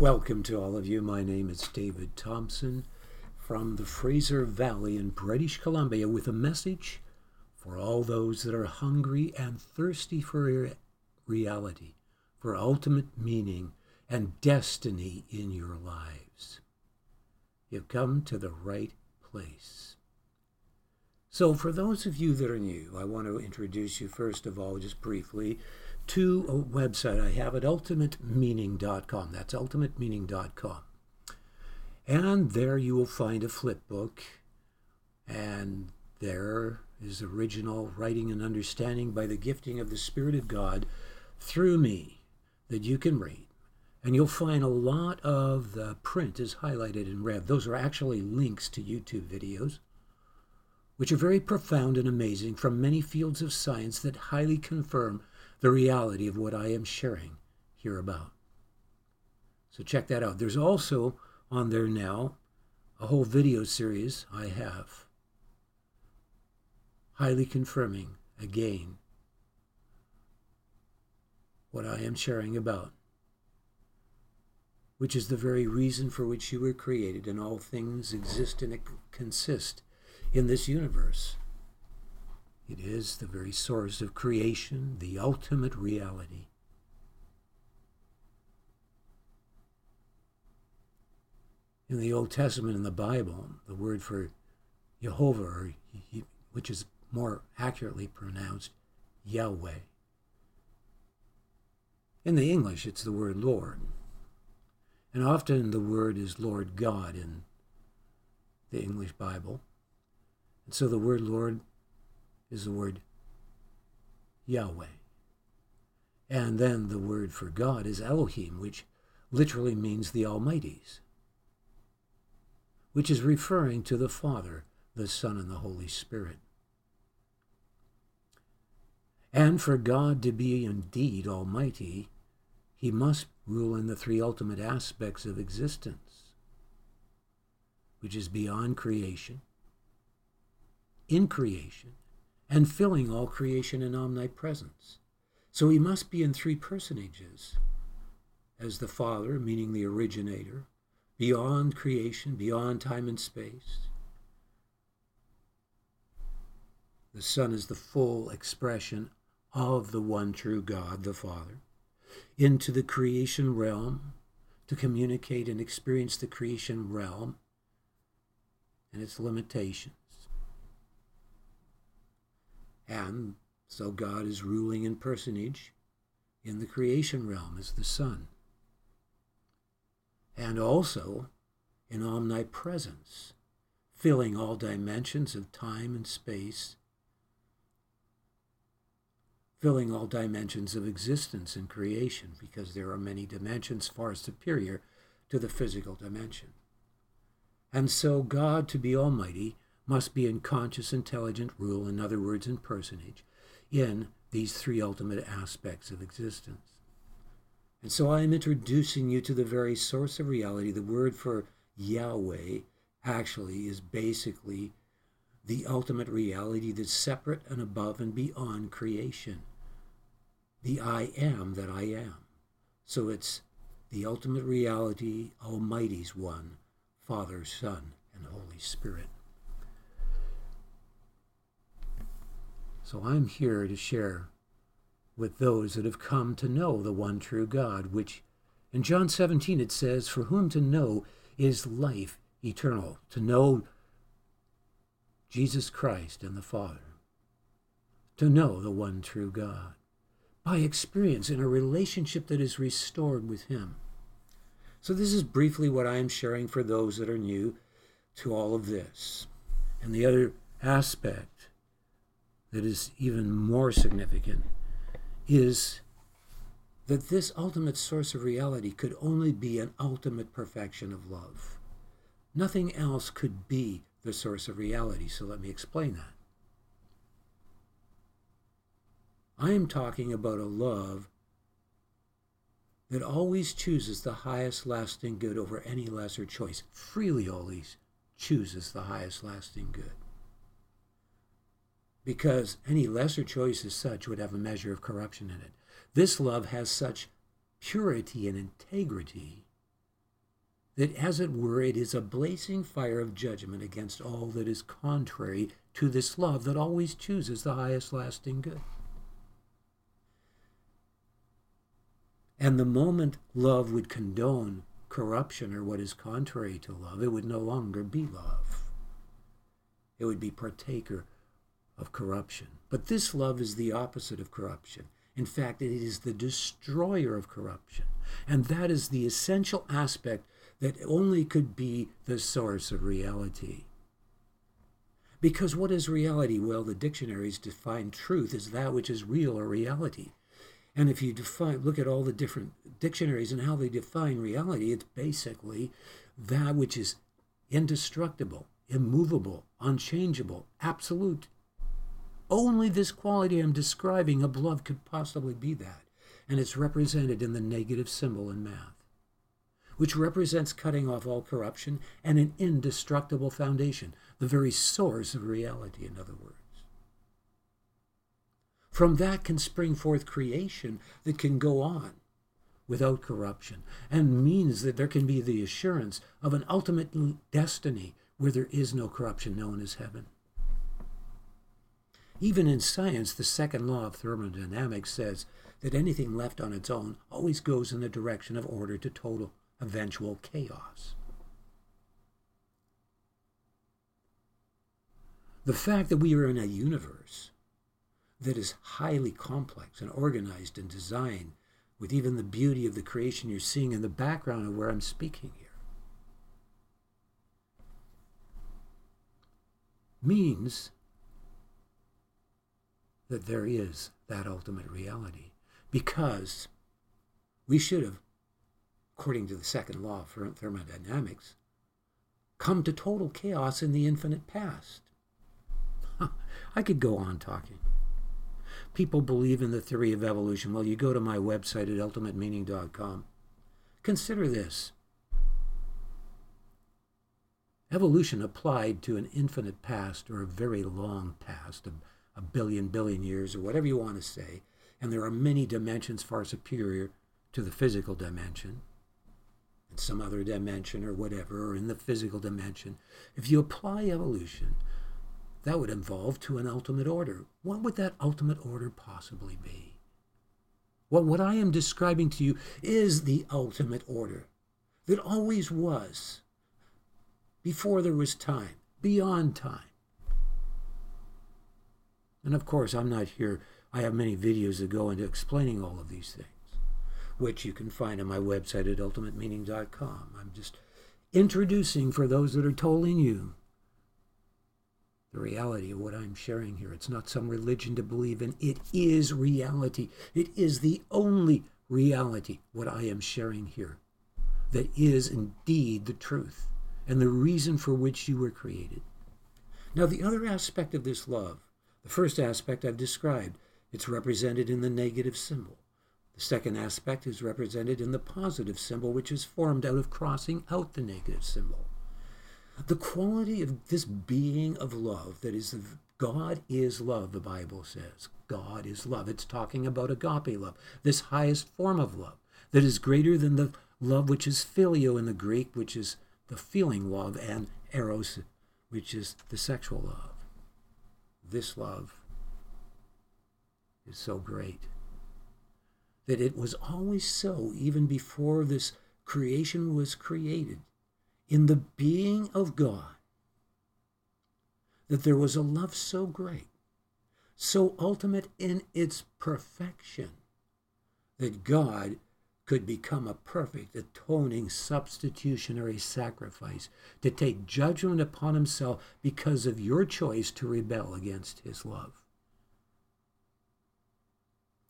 Welcome to all of you. My name is David Thompson from the Fraser Valley in British Columbia with a message for all those that are hungry and thirsty for reality, for ultimate meaning and destiny in your lives. You've come to the right place. So, for those of you that are new, I want to introduce you first of all, just briefly, to a website I have at ultimatemeaning.com. That's ultimatemeaning.com. And there you will find a flip book, and there is original writing and understanding by the gifting of the Spirit of God through me that you can read. And you'll find a lot of the print is highlighted in red. Those are actually links to YouTube videos, which are very profound and amazing from many fields of science that highly confirm the reality of what I am sharing here about. So check that out. There's also on there now a whole video series I have, highly confirming again what I am sharing about, which is the very reason for which you were created, and all things exist and consist in this universe. It is the very source of creation, the ultimate reality. In the Old Testament, in the Bible, the word for Jehovah, or, which is more accurately pronounced Yahweh. In the English, it's the word Lord. And often the word is Lord God in the English Bible. And so the word Lord is the word Yahweh. And then the word for God is Elohim, which literally means the Almighty's, which is referring to the Father, the Son, and the Holy Spirit. And for God to be indeed Almighty, he must rule in the three ultimate aspects of existence, which is beyond creation, in creation, and filling all creation in omnipresence. So he must be in three personages as the Father, meaning the originator, beyond creation, beyond time and space. The Son is the full expression of the one true God, the Father, into the creation realm to communicate and experience the creation realm and its limitations. And so God is ruling in personage in the creation realm as the Son. And also in omnipresence, filling all dimensions of time and space, filling all dimensions of existence and creation, because there are many dimensions far superior to the physical dimension. And so God, to be Almighty, must be in conscious, intelligent rule, in other words, in personage, in these three ultimate aspects of existence. And so I am introducing you to the very source of reality. The word for Yahweh actually is basically the ultimate reality that's separate and above and beyond creation. The I am that I am. So it's the ultimate reality, Almighty's one, Father, Son, and Holy Spirit. So I'm here to share with those that have come to know the one true God, which in John 17 it says, For whom to know is life eternal, to know Jesus Christ and the Father, to know the one true God, by experience in a relationship that is restored with Him. So, this is briefly what I am sharing for those that are new to all of this. And the other aspect that is even more significant is that this ultimate source of reality could only be an ultimate perfection of love. Nothing else could be the source of reality, so let me explain that. I am talking about a love that always chooses the highest lasting good over any lesser choice, freely always chooses the highest lasting good because any lesser choice as such would have a measure of corruption in it. This love has such purity and integrity that, as it were, it is a blazing fire of judgment against all that is contrary to this love that always chooses the highest lasting good. And the moment love would condone corruption or what is contrary to love, it would no longer be love. It would be partaker of corruption. But this love is the opposite of corruption. In fact, it is the destroyer of corruption. And that is the essential aspect that only could be the source of reality. Because what is reality? Well, the dictionaries define truth as that which is real or reality. And if you define, look at all the different dictionaries and how they define reality, it's basically that which is indestructible, immovable, unchangeable, absolute. Only this quality I'm describing of love could possibly be that. And it's represented in the negative symbol in math which represents cutting off all corruption and an indestructible foundation, the very source of reality, in other words. From that can spring forth creation that can go on without corruption and means that there can be the assurance of an ultimate destiny where there is no corruption known as heaven. Even in science, the second law of thermodynamics says that anything left on its own always goes in the direction of order to total eventual chaos. The fact that we are in a universe that is highly complex and organized and designed with even the beauty of the creation you're seeing in the background of where I'm speaking here means that there is that ultimate reality because we should have according to the second law of thermodynamics, come to total chaos in the infinite past. I could go on talking. People believe in the theory of evolution. Well, you go to my website at ultimatemeaning.com. Consider this evolution applied to an infinite past or a very long past, a, a billion billion years, or whatever you want to say, and there are many dimensions far superior to the physical dimension and some other dimension or whatever, or in the physical dimension, if you apply evolution, that would evolve to an ultimate order. What would that ultimate order possibly be? Well, what I am describing to you is the ultimate order that always was before there was time, beyond time. And of course, I'm not here. I have many videos that go into explaining all of these things which you can find on my website at ultimatemeaning.com. I'm just introducing for those that are totally new the reality of what I'm sharing here. It's not some religion to believe in, it is reality. It is the only reality, what I am sharing here, that is indeed the truth and the reason for which you were created. Now, the other aspect of this love, the first aspect I've described, it's represented in the negative symbol. The second aspect is represented in the positive symbol, which is formed out of crossing out the negative symbol. The quality of this being of love, that is, God is love, the Bible says. God is love. It's talking about agape love, this highest form of love that is greater than the love which is phileo in the Greek, which is the feeling love, and eros, which is the sexual love. This love is so great. That it was always so, even before this creation was created, in the being of God, that there was a love so great, so ultimate in its perfection, that God could become a perfect atoning substitutionary sacrifice to take judgment upon himself because of your choice to rebel against his love.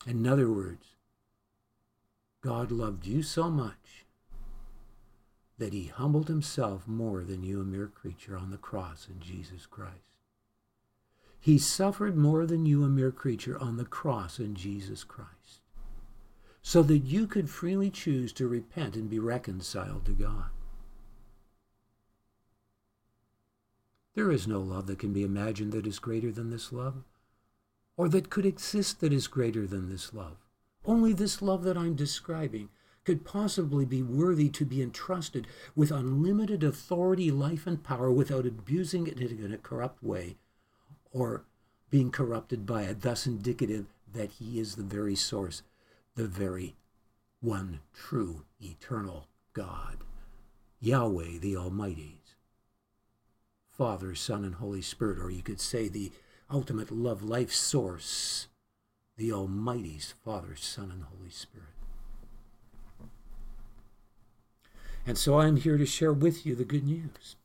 In other words, God loved you so much that he humbled himself more than you, a mere creature, on the cross in Jesus Christ. He suffered more than you, a mere creature, on the cross in Jesus Christ, so that you could freely choose to repent and be reconciled to God. There is no love that can be imagined that is greater than this love, or that could exist that is greater than this love. Only this love that I'm describing could possibly be worthy to be entrusted with unlimited authority, life, and power without abusing it in a corrupt way or being corrupted by it, thus indicative that he is the very source, the very one true eternal God, Yahweh the Almighty's. Father, Son, and Holy Spirit, or you could say the ultimate love life source, the Almighty's Father, Son, and Holy Spirit. And so I'm here to share with you the good news.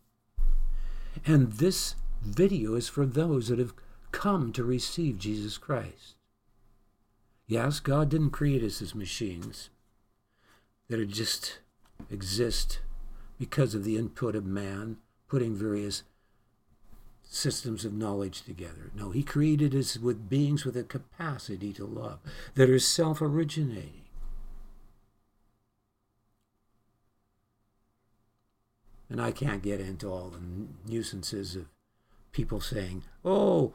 And this video is for those that have come to receive Jesus Christ. Yes, God didn't create us as machines that just exist because of the input of man putting various systems of knowledge together. No, he created us with beings with a capacity to love that are self originating. And I can't get into all the nuisances of people saying, oh,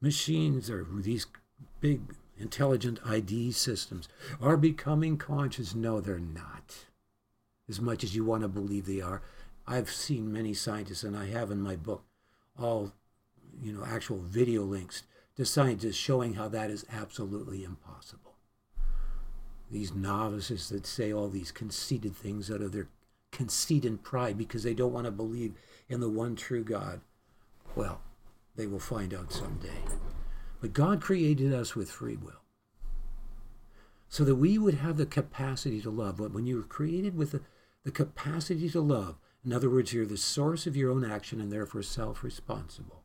machines are these big intelligent ID systems are becoming conscious. No, they're not. As much as you want to believe they are. I've seen many scientists, and I have in my book all, you know, actual video links to scientists showing how that is absolutely impossible. These novices that say all these conceited things out of their conceit and pride because they don't want to believe in the one true God. Well, they will find out someday. But God created us with free will so that we would have the capacity to love. But when you were created with the, the capacity to love, in other words, you're the source of your own action and therefore self responsible.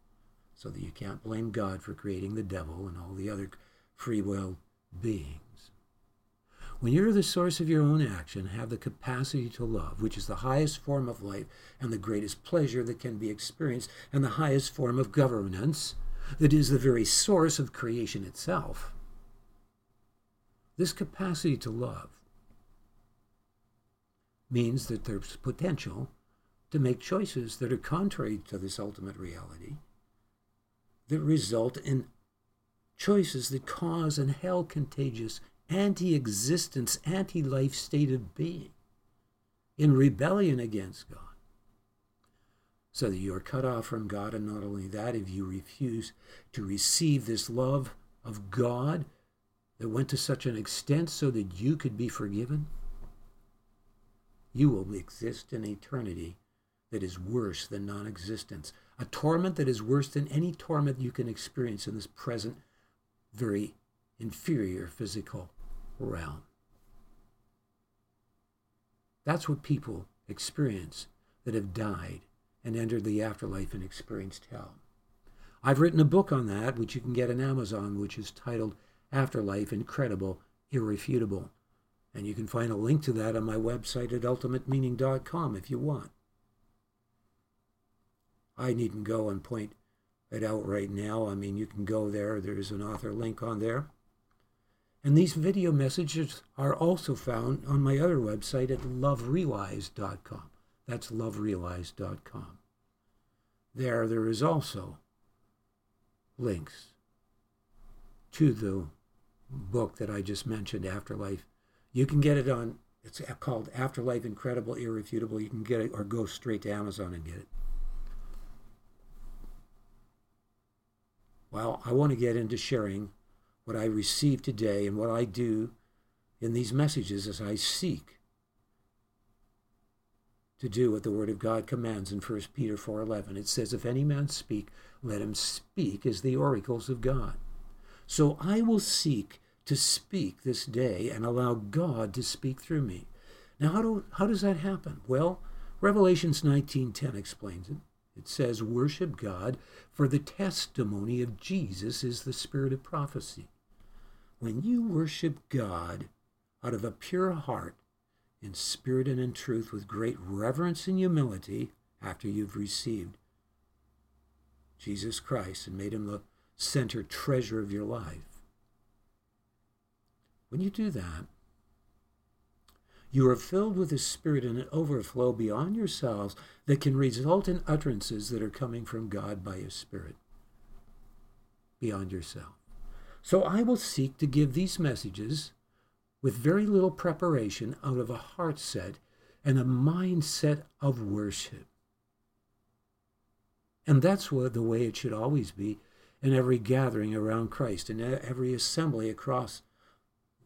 So that you can't blame God for creating the devil and all the other free will beings. When you're the source of your own action, have the capacity to love, which is the highest form of life and the greatest pleasure that can be experienced, and the highest form of governance that is the very source of creation itself. This capacity to love means that there's potential to make choices that are contrary to this ultimate reality, that result in choices that cause an hell contagious anti existence, anti life state of being in rebellion against God. So that you are cut off from God, and not only that, if you refuse to receive this love of God that went to such an extent so that you could be forgiven, you will exist in eternity that is worse than non existence, a torment that is worse than any torment you can experience in this present, very inferior physical realm. That's what people experience that have died and entered the afterlife and experienced hell. I've written a book on that, which you can get on Amazon, which is titled Afterlife Incredible, Irrefutable. And you can find a link to that on my website at ultimatemeaning.com if you want. I needn't go and point it out right now. I mean, you can go there. There's an author link on there. And these video messages are also found on my other website at loverealized.com. That's loverealized.com. There, there is also links to the book that I just mentioned, Afterlife. You can get it on, it's called Afterlife Incredible, Irrefutable. You can get it or go straight to Amazon and get it. Well, I want to get into sharing what I received today and what I do in these messages as I seek to do what the word of God commands in 1 Peter 4:11. It says if any man speak, let him speak as the oracles of God. So I will seek to speak this day and allow God to speak through me. Now how do how does that happen? Well, Revelations 19:10 explains it. It says, Worship God, for the testimony of Jesus is the spirit of prophecy. When you worship God out of a pure heart, in spirit and in truth, with great reverence and humility, after you've received Jesus Christ and made him the center treasure of your life, when you do that, you are filled with the Spirit in an overflow beyond yourselves that can result in utterances that are coming from God by His Spirit beyond yourself. So I will seek to give these messages with very little preparation out of a heart set and a mindset of worship. And that's what the way it should always be in every gathering around Christ, in every assembly across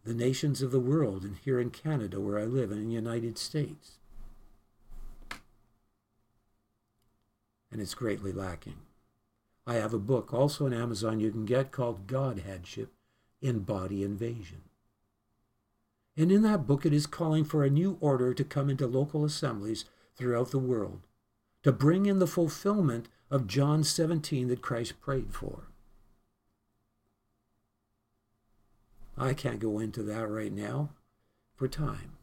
the nations of the world, and here in Canada, where I live, and in the United States. And it's greatly lacking. I have a book also on Amazon you can get called Godheadship in Body Invasion. And in that book, it is calling for a new order to come into local assemblies throughout the world, to bring in the fulfillment of John 17 that Christ prayed for. I can't go into that right now for time,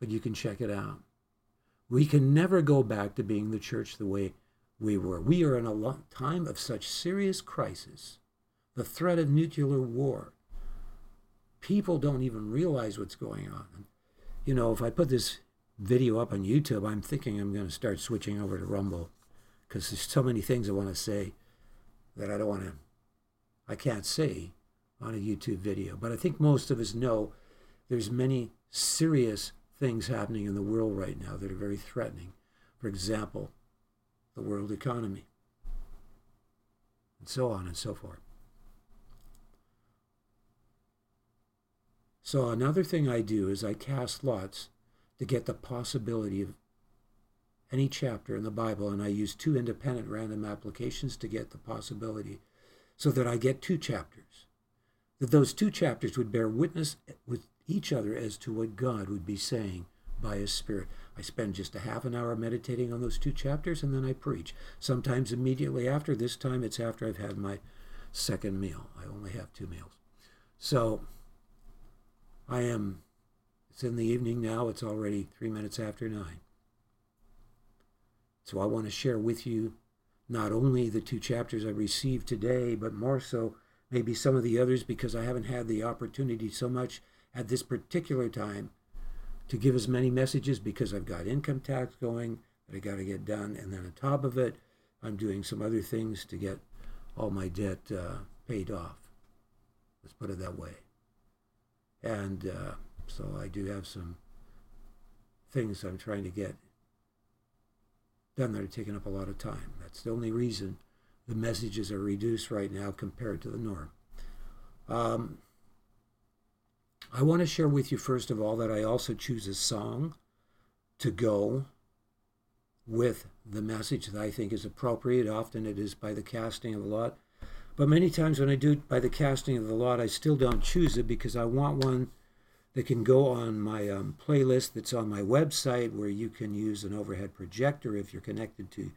but you can check it out. We can never go back to being the church the way we were. We are in a time of such serious crisis, the threat of nuclear war. People don't even realize what's going on. You know, if I put this video up on YouTube, I'm thinking I'm going to start switching over to Rumble because there's so many things I want to say that I don't want to, I can't say on a YouTube video. But I think most of us know there's many serious things happening in the world right now that are very threatening. For example, the world economy, and so on and so forth. So another thing I do is I cast lots to get the possibility of any chapter in the Bible, and I use two independent random applications to get the possibility so that I get two chapters. That those two chapters would bear witness with each other as to what God would be saying by His Spirit. I spend just a half an hour meditating on those two chapters and then I preach. Sometimes immediately after, this time it's after I've had my second meal. I only have two meals. So I am, it's in the evening now, it's already three minutes after nine. So I want to share with you not only the two chapters I received today, but more so maybe some of the others because I haven't had the opportunity so much at this particular time to give as many messages because I've got income tax going that I got to get done. And then on top of it, I'm doing some other things to get all my debt uh, paid off. Let's put it that way. And uh, so I do have some things I'm trying to get done that are taking up a lot of time. That's the only reason the messages are reduced right now compared to the norm. Um, I want to share with you, first of all, that I also choose a song to go with the message that I think is appropriate. Often it is by the casting of a lot. But many times when I do by the casting of the lot, I still don't choose it because I want one that can go on my um, playlist that's on my website where you can use an overhead projector if you're connected to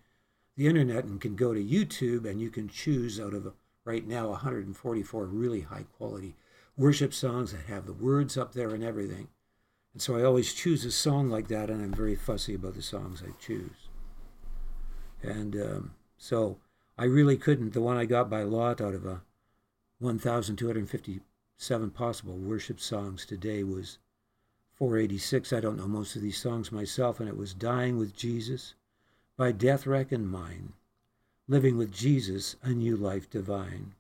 the internet and can go to YouTube and you can choose out of right now 144 really high quality worship songs that have the words up there and everything. And so I always choose a song like that and I'm very fussy about the songs I choose. And um, so I really couldn't. The one I got by lot out of a 1,257 possible worship songs today was 486. I don't know most of these songs myself, and it was Dying with Jesus, by Death Reckon Mine, Living with Jesus, a New Life Divine,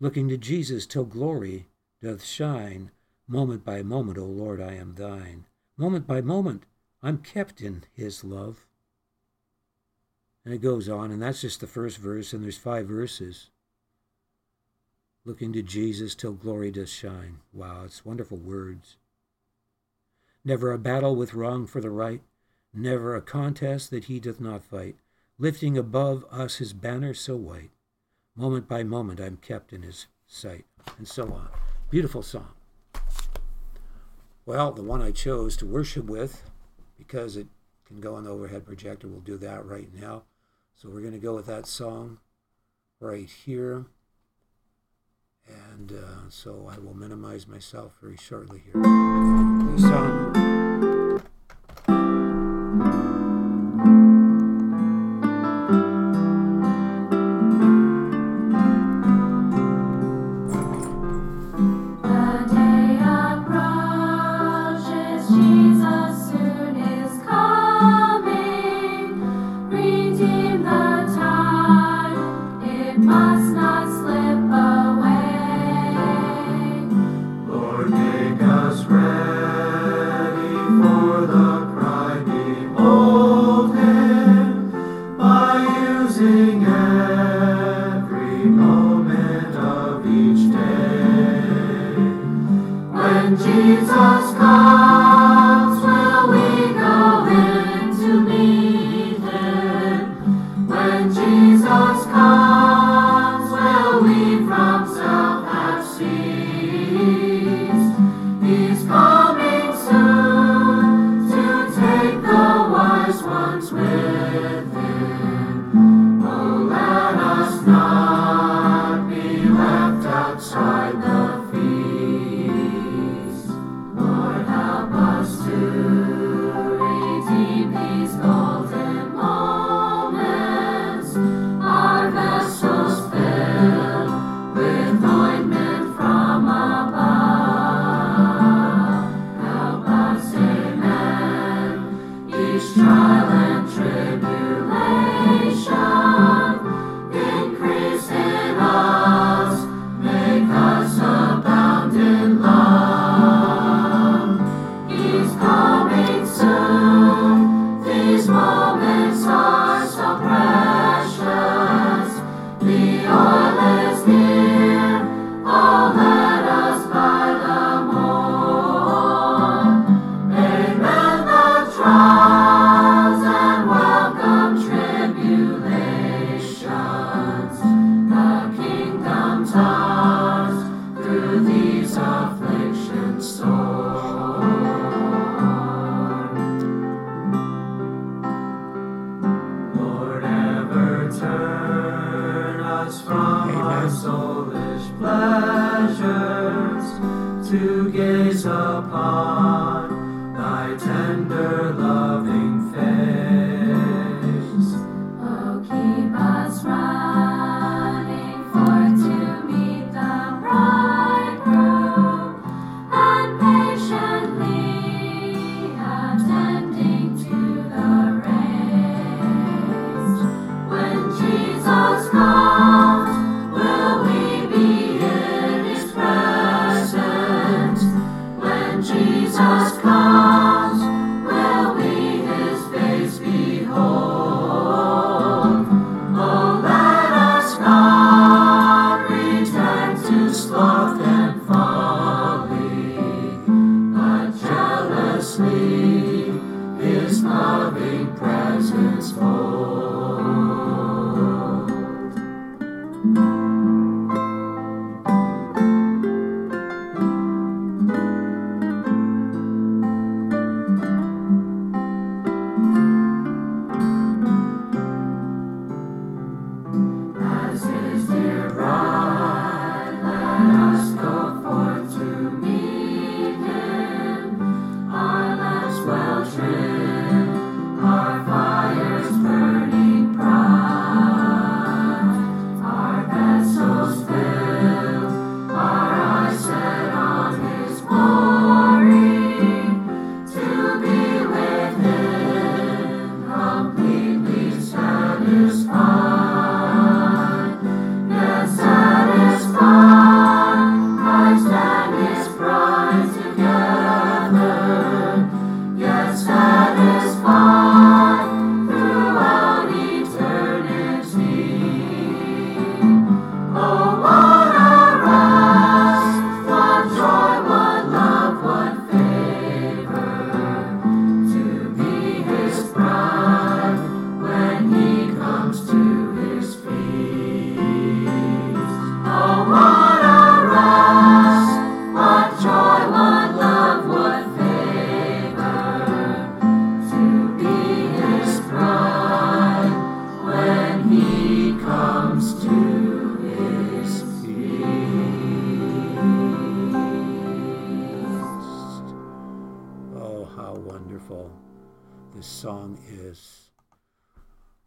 Looking to Jesus till glory doth shine, Moment by moment, O Lord, I am thine. Moment by moment, I'm kept in his love. And it goes on, and that's just the first verse, and there's five verses looking to Jesus till glory does shine. Wow, it's wonderful words. Never a battle with wrong for the right, never a contest that he doth not fight, lifting above us his banner so white. Moment by moment I'm kept in his sight, and so on. Beautiful song. Well, the one I chose to worship with, because it can go on the overhead projector, we'll do that right now. So we're going to go with that song right here. And uh, so I will minimize myself very shortly here. Song. Because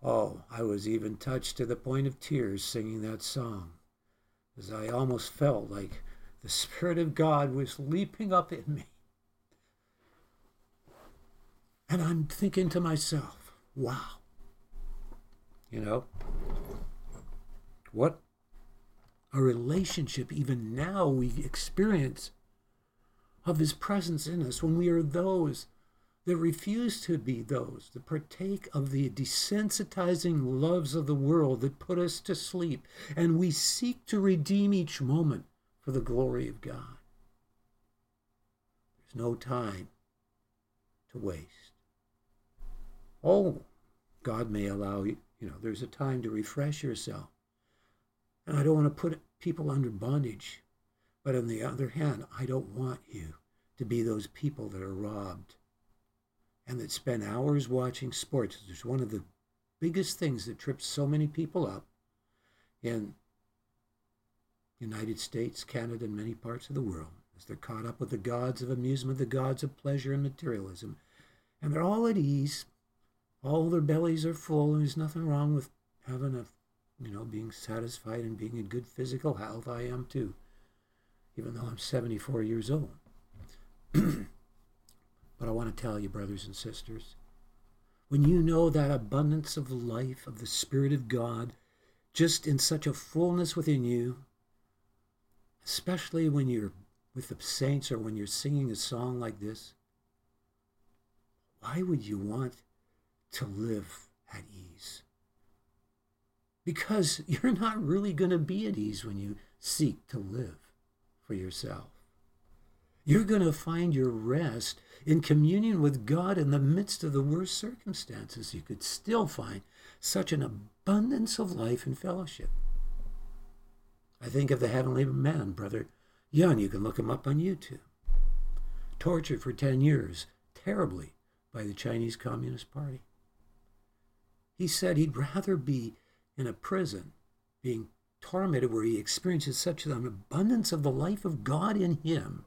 Oh, touched to the point of tears singing that song, as I almost felt like the Spirit of God was leaping up in me. And I'm thinking to myself, wow, you know, what a relationship even now we experience of His presence in us when we are those that refuse to be those that partake of the desensitizing loves of the world that put us to sleep, and we seek to redeem each moment for the glory of God. There's no time to waste. Oh, God may allow you, you know, there's a time to refresh yourself. And I don't want to put people under bondage. But on the other hand, I don't want you to be those people that are robbed and that spend hours watching sports. It's one of the biggest things that trips so many people up in United States, Canada, and many parts of the world as they're caught up with the gods of amusement, the gods of pleasure and materialism. And they're all at ease. All their bellies are full, and there's nothing wrong with having a, you know, being satisfied and being in good physical health. I am too, even though I'm 74 years old. But I want to tell you, brothers and sisters, when you know that abundance of life of the Spirit of God just in such a fullness within you, especially when you're with the saints or when you're singing a song like this, why would you want to live at ease? Because you're not really going to be at ease when you seek to live for yourself. You're going to find your rest in communion with God in the midst of the worst circumstances. You could still find such an abundance of life and fellowship. I think of the heavenly man, Brother Yun. You can look him up on YouTube. Tortured for 10 years, terribly, by the Chinese Communist Party. He said he'd rather be in a prison being tormented where he experiences such an abundance of the life of God in him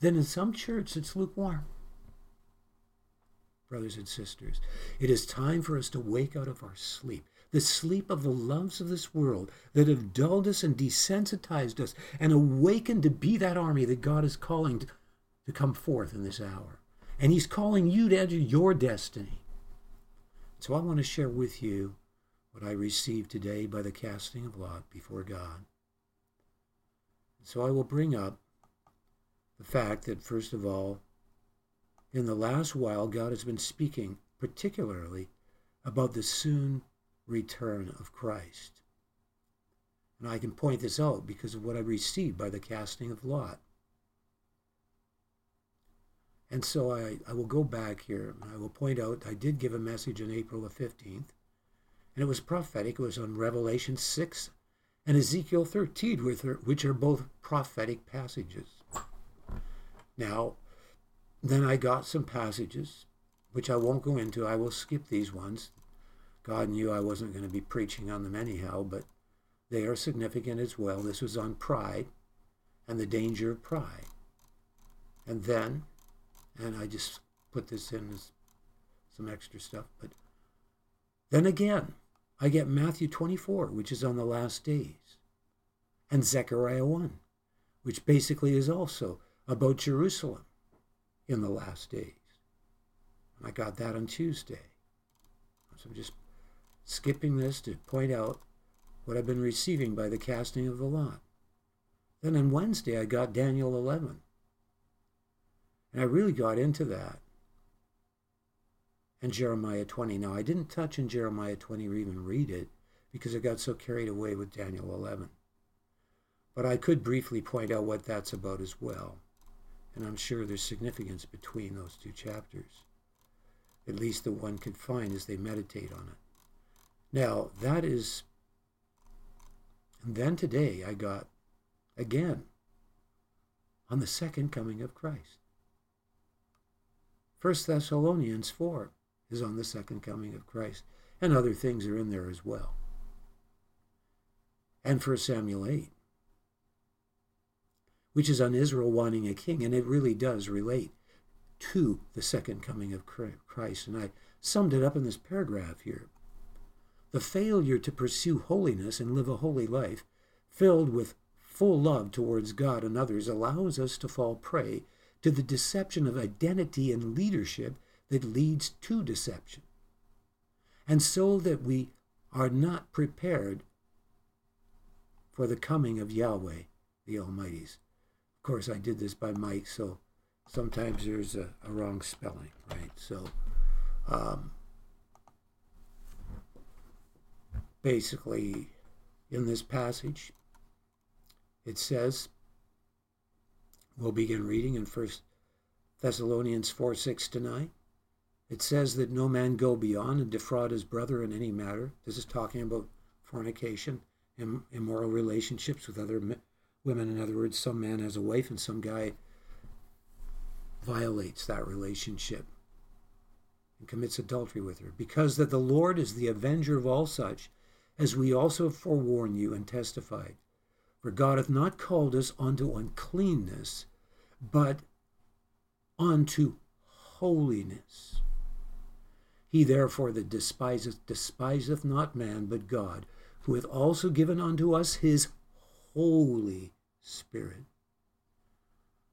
than in some church it's lukewarm. Brothers and sisters, it is time for us to wake out of our sleep, the sleep of the loves of this world that have dulled us and desensitized us, and awaken to be that army that God is calling to come forth in this hour. And He's calling you to enter your destiny. So I want to share with you what I received today by the casting of lot before God. So I will bring up the fact that, first of all, in the last while, God has been speaking particularly about the soon return of Christ. And I can point this out because of what I received by the casting of Lot. And so I, I will go back here. I will point out I did give a message on April the 15th and it was prophetic. It was on Revelation 6 and Ezekiel 13, which are both prophetic passages. Now, then I got some passages, which I won't go into. I will skip these ones. God knew I wasn't going to be preaching on them anyhow, but they are significant as well. This was on pride and the danger of pride. And then, and I just put this in as some extra stuff, but then again, I get Matthew 24, which is on the last days, and Zechariah 1, which basically is also about Jerusalem in the last days. And I got that on Tuesday. So I'm just skipping this to point out what I've been receiving by the casting of the lot. Then on Wednesday, I got Daniel 11. And I really got into that and Jeremiah 20. Now, I didn't touch in Jeremiah 20 or even read it because I got so carried away with Daniel 11. But I could briefly point out what that's about as well. And I'm sure there's significance between those two chapters, at least the one could find as they meditate on it. Now, that is. And then today I got, again, on the second coming of Christ. 1 Thessalonians 4 is on the second coming of Christ. And other things are in there as well. And 1 Samuel 8, which is on Israel wanting a king, and it really does relate to the second coming of Christ. And I summed it up in this paragraph here. The failure to pursue holiness and live a holy life, filled with full love towards God and others, allows us to fall prey to the deception of identity and leadership that leads to deception. And so that we are not prepared for the coming of Yahweh, the Almighty's. Of course, I did this by mic, so sometimes there's a, a wrong spelling, right? So, um, basically, in this passage, it says, we'll begin reading in First Thessalonians 4 6 to 9. It says that no man go beyond and defraud his brother in any matter. This is talking about fornication, and immoral relationships with other women. In other words, some man has a wife and some guy violates that relationship and commits adultery with her. Because that the Lord is the avenger of all such, as we also forewarn you and testified. For God hath not called us unto uncleanness, but unto holiness. He therefore that despiseth despiseth not man, but God, who hath also given unto us his Holy Spirit.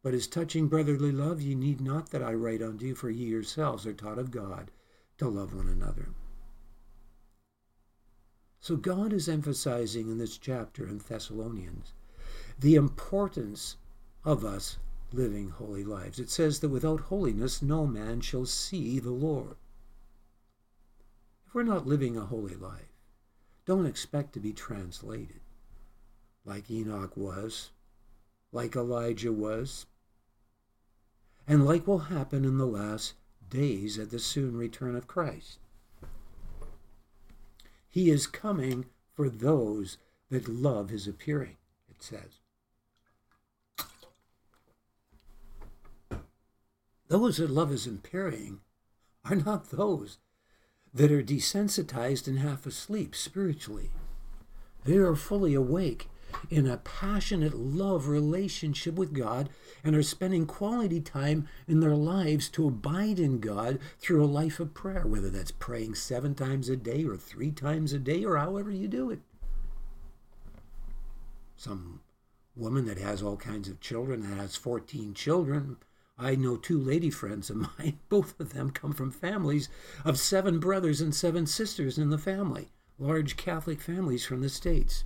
But as touching brotherly love, ye need not that I write unto you, for ye yourselves are taught of God to love one another. So God is emphasizing in this chapter in Thessalonians the importance of us living holy lives. It says that without holiness no man shall see the Lord. If we're not living a holy life, don't expect to be translated like Enoch was, like Elijah was, and like will happen in the last days at the soon return of Christ. He is coming for those that love his appearing, it says. Those that love his appearing are not those that are desensitized and half asleep spiritually. They are fully awake in a passionate love relationship with God and are spending quality time in their lives to abide in God through a life of prayer, whether that's praying seven times a day or three times a day or however you do it. Some woman that has all kinds of children, that has 14 children. I know two lady friends of mine. Both of them come from families of seven brothers and seven sisters in the family, large Catholic families from the States.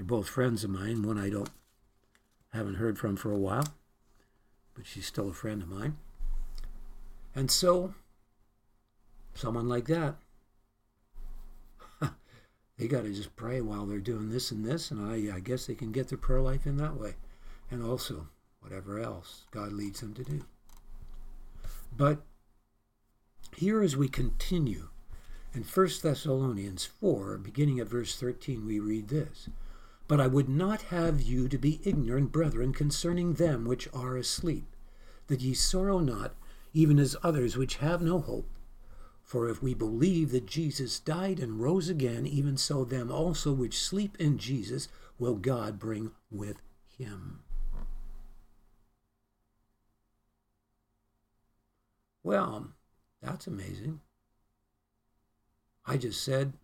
They're both friends of mine. One I don't haven't heard from for a while, but she's still a friend of mine. And so, someone like that, they got to just pray while they're doing this and this, and I, I guess they can get their prayer life in that way, and also whatever else God leads them to do. But here, as we continue in 1 Thessalonians 4, beginning at verse 13, we read this. But I would not have you to be ignorant, brethren, concerning them which are asleep, that ye sorrow not, even as others which have no hope. For if we believe that Jesus died and rose again, even so them also which sleep in Jesus will God bring with him. Well, that's amazing. I just said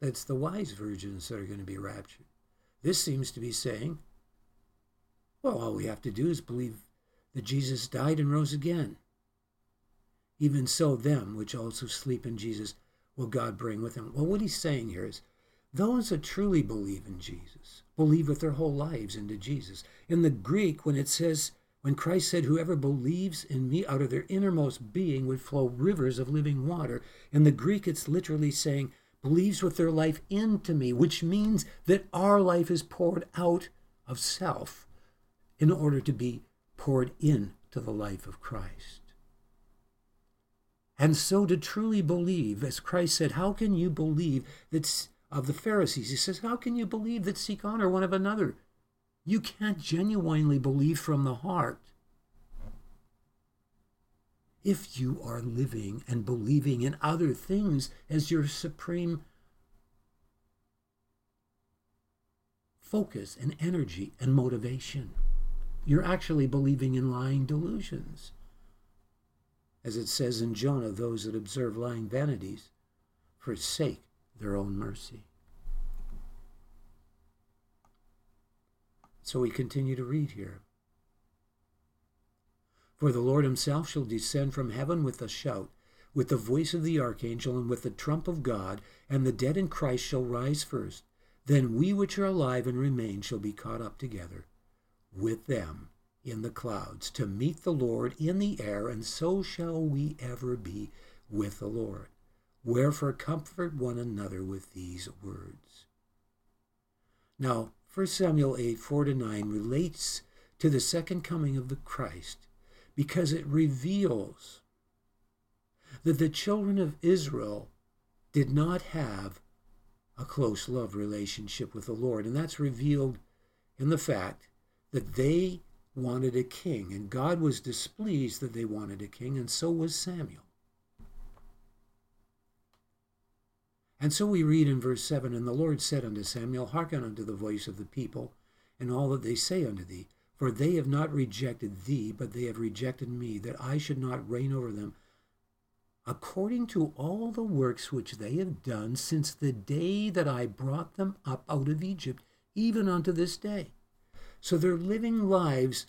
it's the wise virgins that are going to be raptured. This seems to be saying, well, all we have to do is believe that Jesus died and rose again. Even so, them which also sleep in Jesus will God bring with him. Well, what he's saying here is those that truly believe in Jesus believe with their whole lives into Jesus. In the Greek, when it says, when Christ said, Whoever believes in me out of their innermost being would flow rivers of living water, in the Greek, it's literally saying, believes with their life into me, which means that our life is poured out of self in order to be poured into the life of Christ. And so to truly believe, as Christ said, how can you believe that of the Pharisees? He says, how can you believe that seek honor one of another? You can't genuinely believe from the heart if you are living and believing in other things as your supreme focus and energy and motivation. You're actually believing in lying delusions. As it says in Jonah, those that observe lying vanities forsake their own mercy. So we continue to read here. For the Lord himself shall descend from heaven with a shout, with the voice of the archangel, and with the trump of God, and the dead in Christ shall rise first. Then we which are alive and remain shall be caught up together with them in the clouds to meet the Lord in the air, and so shall we ever be with the Lord. Wherefore comfort one another with these words. Now, 1 Samuel 8, 4 to 9 relates to the second coming of the Christ because it reveals that the children of Israel did not have a close love relationship with the Lord. And that's revealed in the fact that they wanted a king, and God was displeased that they wanted a king, and so was Samuel. And so we read in verse 7 And the Lord said unto Samuel, Hearken unto the voice of the people, and all that they say unto thee, for they have not rejected thee, but they have rejected me, that I should not reign over them, according to all the works which they have done since the day that I brought them up out of Egypt, even unto this day. So they're living lives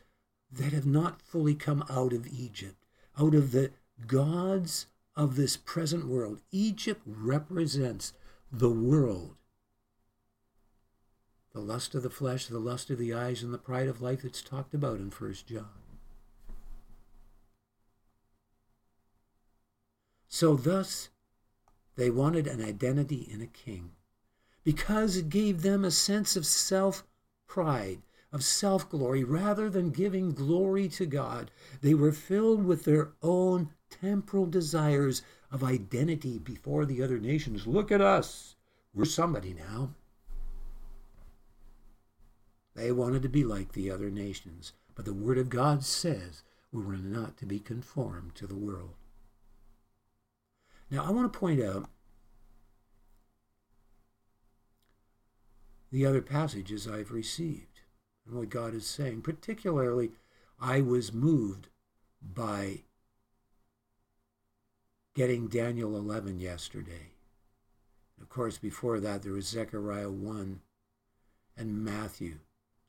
that have not fully come out of Egypt, out of the gods of this present world. Egypt represents the world. The lust of the flesh, the lust of the eyes, and the pride of life that's talked about in 1 John. So, thus, they wanted an identity in a king because it gave them a sense of self pride, of self glory, rather than giving glory to God. They were filled with their own temporal desires of identity before the other nations. Look at us. We're somebody now. They wanted to be like the other nations, but the Word of God says we were not to be conformed to the world. Now, I want to point out the other passages I've received and what God is saying. Particularly, I was moved by getting Daniel 11 yesterday. Of course, before that, there was Zechariah 1 and Matthew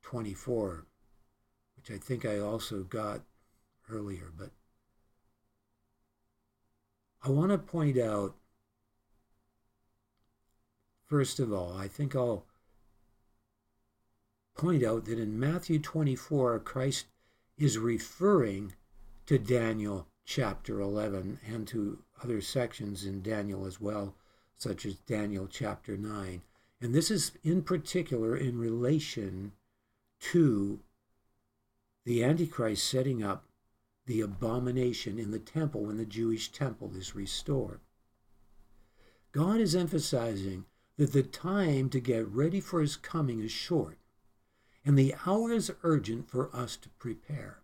24, which I think I also got earlier. But I want to point out, first of all, I think I'll point out that in Matthew 24, Christ is referring to Daniel chapter 11 and to other sections in Daniel as well, such as Daniel chapter 9. And this is in particular in relation to the Antichrist setting up the abomination in the temple when the Jewish temple is restored. God is emphasizing that the time to get ready for his coming is short and the hour is urgent for us to prepare.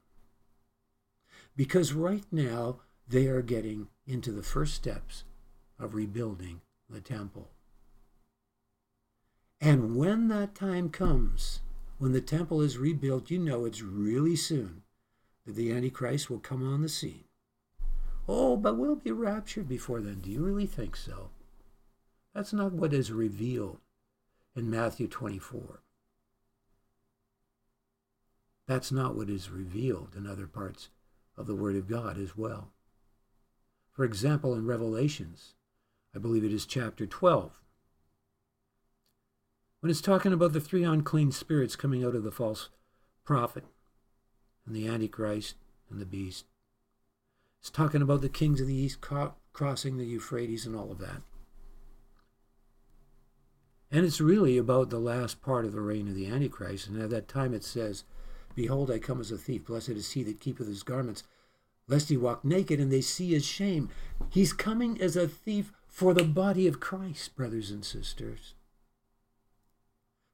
Because right now, they are getting into the first steps of rebuilding the temple. And when that time comes, when the temple is rebuilt, you know it's really soon that the Antichrist will come on the scene. Oh, but we'll be raptured before then. Do you really think so? That's not what is revealed in Matthew 24. That's not what is revealed in other parts of the Word of God as well. For example, in Revelations, I believe it is chapter 12, when it's talking about the three unclean spirits coming out of the false prophet and the Antichrist and the beast. It's talking about the kings of the east crossing the Euphrates and all of that. And it's really about the last part of the reign of the Antichrist. And at that time it says, Behold, I come as a thief. Blessed is he that keepeth his garments, lest he walk naked and they see his shame. He's coming as a thief for the body of Christ, brothers and sisters.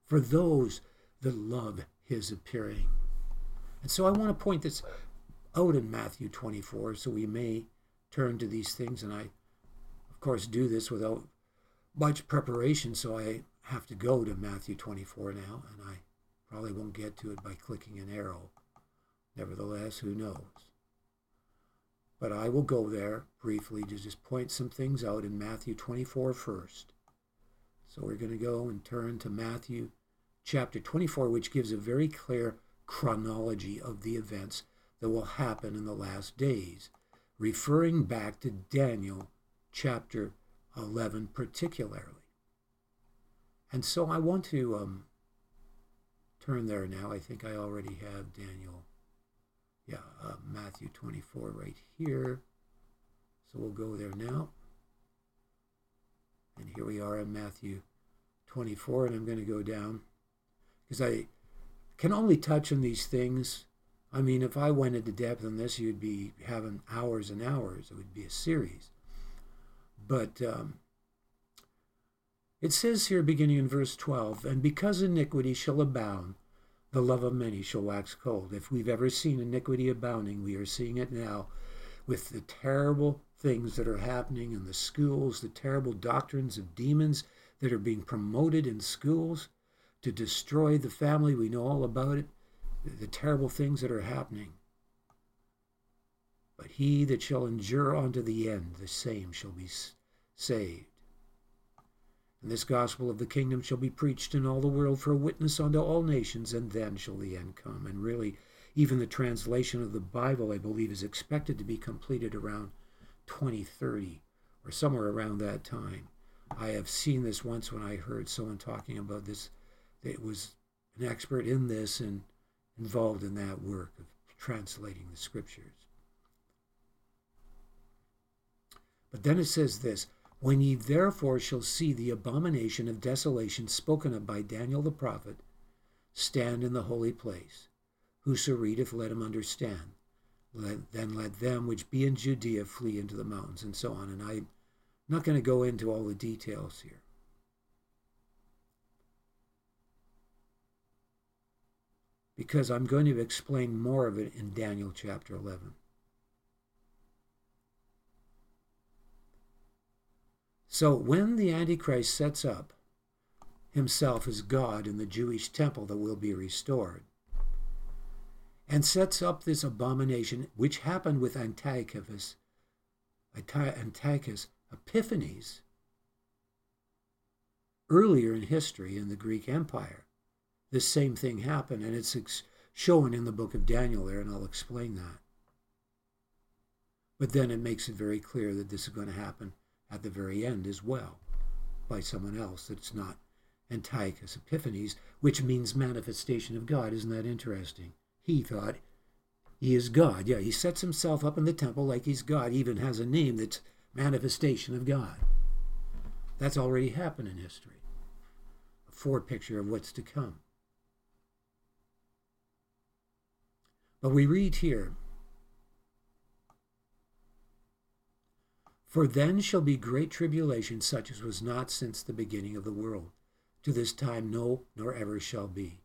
For those that love his appearing. And so I want to point this out in Matthew 24 so we may turn to these things. And I, of course, do this without much preparation, so I have to go to Matthew 24 now, and I Probably won't get to it by clicking an arrow. Nevertheless, who knows? But I will go there briefly to just point some things out in Matthew 24 first. So we're going to go and turn to Matthew chapter 24, which gives a very clear chronology of the events that will happen in the last days, referring back to Daniel chapter 11 particularly. And so I want to um, turn there now. I think I already have Daniel. Yeah, uh, Matthew 24 right here. So we'll go there now. And here we are in Matthew 24, and I'm going to go down because I can only touch on these things. I mean, if I went into depth on this, you'd be having hours and hours. It would be a series. But um, it says here, beginning in verse 12, and because iniquity shall abound, the love of many shall wax cold. If we've ever seen iniquity abounding, we are seeing it now with the terrible things that are happening in the schools, the terrible doctrines of demons that are being promoted in schools to destroy the family. We know all about it, the terrible things that are happening. But he that shall endure unto the end, the same shall be saved. And this gospel of the kingdom shall be preached in all the world for a witness unto all nations, and then shall the end come. And really, even the translation of the Bible, I believe, is expected to be completed around 2030. or somewhere around that time. I have seen this once when I heard someone talking about this. That was an expert in this and involved in that work of translating the scriptures. But then it says this When ye therefore shall see the abomination of desolation spoken of by Daniel the prophet stand in the holy place, whoso readeth, let him understand. Let, then let them which be in Judea flee into the mountains, and so on. And I'm not going to go into all the details here. Because I'm going to explain more of it in Daniel chapter 11. So when the Antichrist sets up himself as God in the Jewish temple that will be restored, and sets up this abomination, which happened with Antiochus, Antiochus Epiphanes, earlier in history in the Greek Empire. This same thing happened, and it's shown in the book of Daniel there, and I'll explain that. But then it makes it very clear that this is going to happen at the very end as well by someone else. that's not Antiochus Epiphanes, which means manifestation of God. Isn't that interesting? He thought he is God. Yeah, he sets himself up in the temple like he's God, even has a name that's manifestation of God. That's already happened in history. A forepicture of what's to come. But we read here For then shall be great tribulation, such as was not since the beginning of the world. To this time, no, nor ever shall be.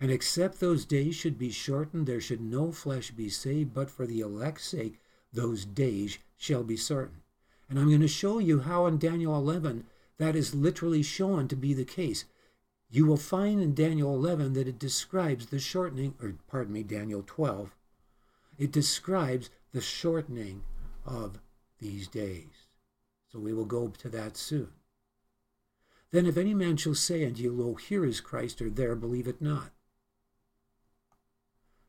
And except those days should be shortened, there should no flesh be saved, but for the elect's sake, those days shall be certain. And I'm going to show you how in Daniel 11 that is literally shown to be the case. You will find in Daniel 11 that it describes the shortening, or pardon me, Daniel 12, it describes the shortening of these days. So we will go to that soon. Then if any man shall say unto you, Lo, here is Christ, or there, believe it not.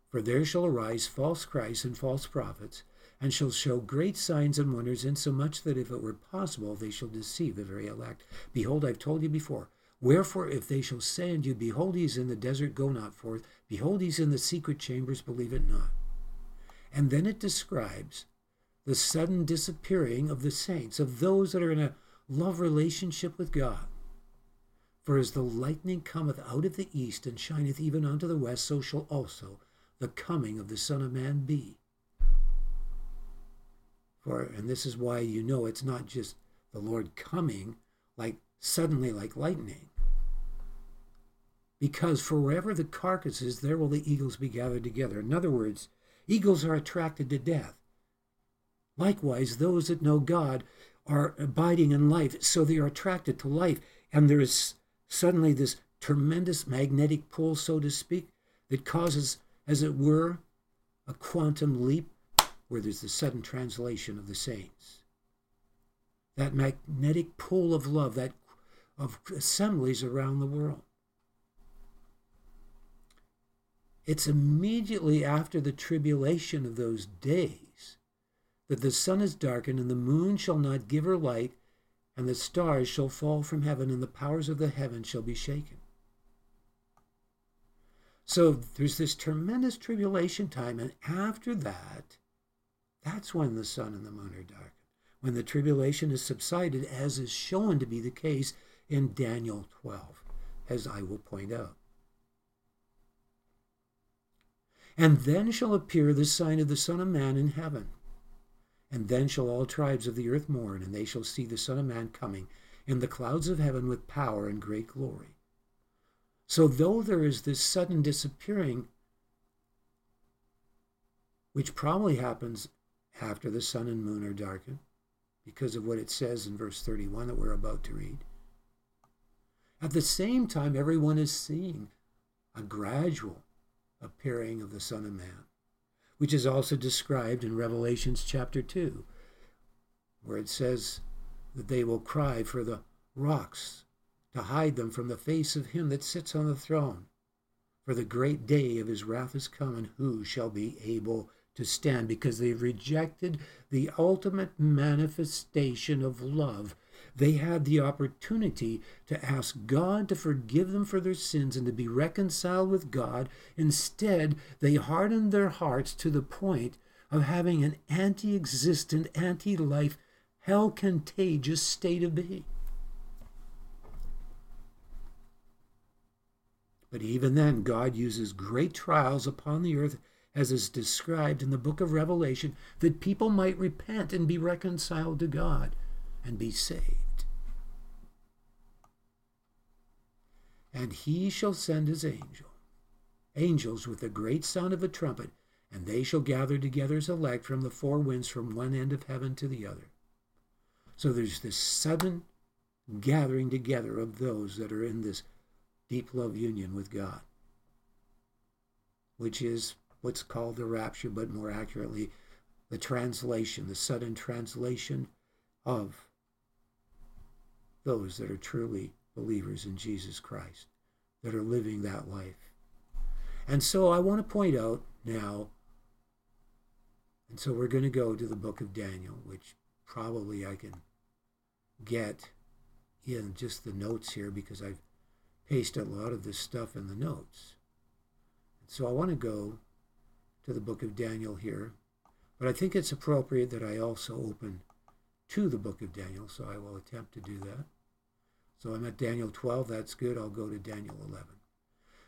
For there shall arise false Christs and false prophets, and shall show great signs and wonders, insomuch that if it were possible, they shall deceive the very elect. Behold, I've told you before. Wherefore, if they shall say unto you, Behold, he is in the desert, go not forth. Behold, he's in the secret chambers, believe it not. And then it describes the sudden disappearing of the saints, of those that are in a love relationship with God. For as the lightning cometh out of the east and shineth even unto the west, so shall also the coming of the Son of Man be. For, and this is why you know it's not just the Lord coming like suddenly like lightning. Because for wherever the carcass is, there will the eagles be gathered together. In other words, eagles are attracted to death. Likewise, those that know God are abiding in life, so they are attracted to life. And there is suddenly this tremendous magnetic pull, so to speak, that causes, as it were, a quantum leap where there's the sudden translation of the saints. That magnetic pull of love, that of assemblies around the world. It's immediately after the tribulation of those days that the sun is darkened, and the moon shall not give her light, and the stars shall fall from heaven, and the powers of the heaven shall be shaken. So there's this tremendous tribulation time, and after that, that's when the sun and the moon are darkened. When the tribulation is subsided, as is shown to be the case in Daniel 12, as I will point out. And then shall appear the sign of the Son of Man in heaven. And then shall all tribes of the earth mourn, and they shall see the Son of Man coming in the clouds of heaven with power and great glory. So, though there is this sudden disappearing, which probably happens after the sun and moon are darkened, because of what it says in verse 31 that we're about to read, at the same time, everyone is seeing a gradual appearing of the Son of Man which is also described in Revelations chapter 2, where it says that they will cry for the rocks to hide them from the face of him that sits on the throne. For the great day of his wrath is come, and who shall be able to stand because they've rejected the ultimate manifestation of love. They had the opportunity to ask God to forgive them for their sins and to be reconciled with God. Instead, they hardened their hearts to the point of having an anti existent, anti life, hell contagious state of being. But even then, God uses great trials upon the earth, as is described in the book of Revelation, that people might repent and be reconciled to God and be saved. And he shall send his angel, angels with a great sound of a trumpet, and they shall gather together his elect from the four winds from one end of heaven to the other. So there's this sudden gathering together of those that are in this deep love union with God, which is what's called the rapture, but more accurately, the translation, the sudden translation of those that are truly believers in Jesus Christ, that are living that life. And so I want to point out now, and so we're going to go to the book of Daniel, which probably I can get in just the notes here because I've paste a lot of this stuff in the notes. So I want to go to the book of Daniel here, but I think it's appropriate that I also open to the book of Daniel, so I will attempt to do that. So I'm at Daniel 12, that's good. I'll go to Daniel 11.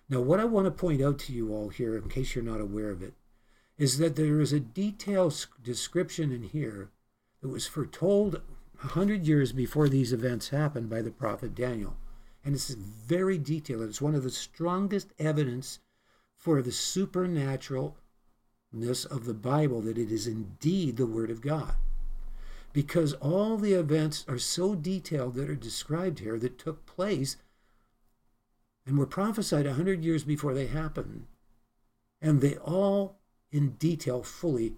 Now, what I want to point out to you all here, in case you're not aware of it, is that there is a detailed description in here that was foretold 100 years before these events happened by the prophet Daniel and it's very detailed. It's one of the strongest evidence for the supernaturalness of the Bible that it is indeed the Word of God. Because all the events are so detailed that are described here that took place and were prophesied a hundred years before they happened. And they all, in detail, fully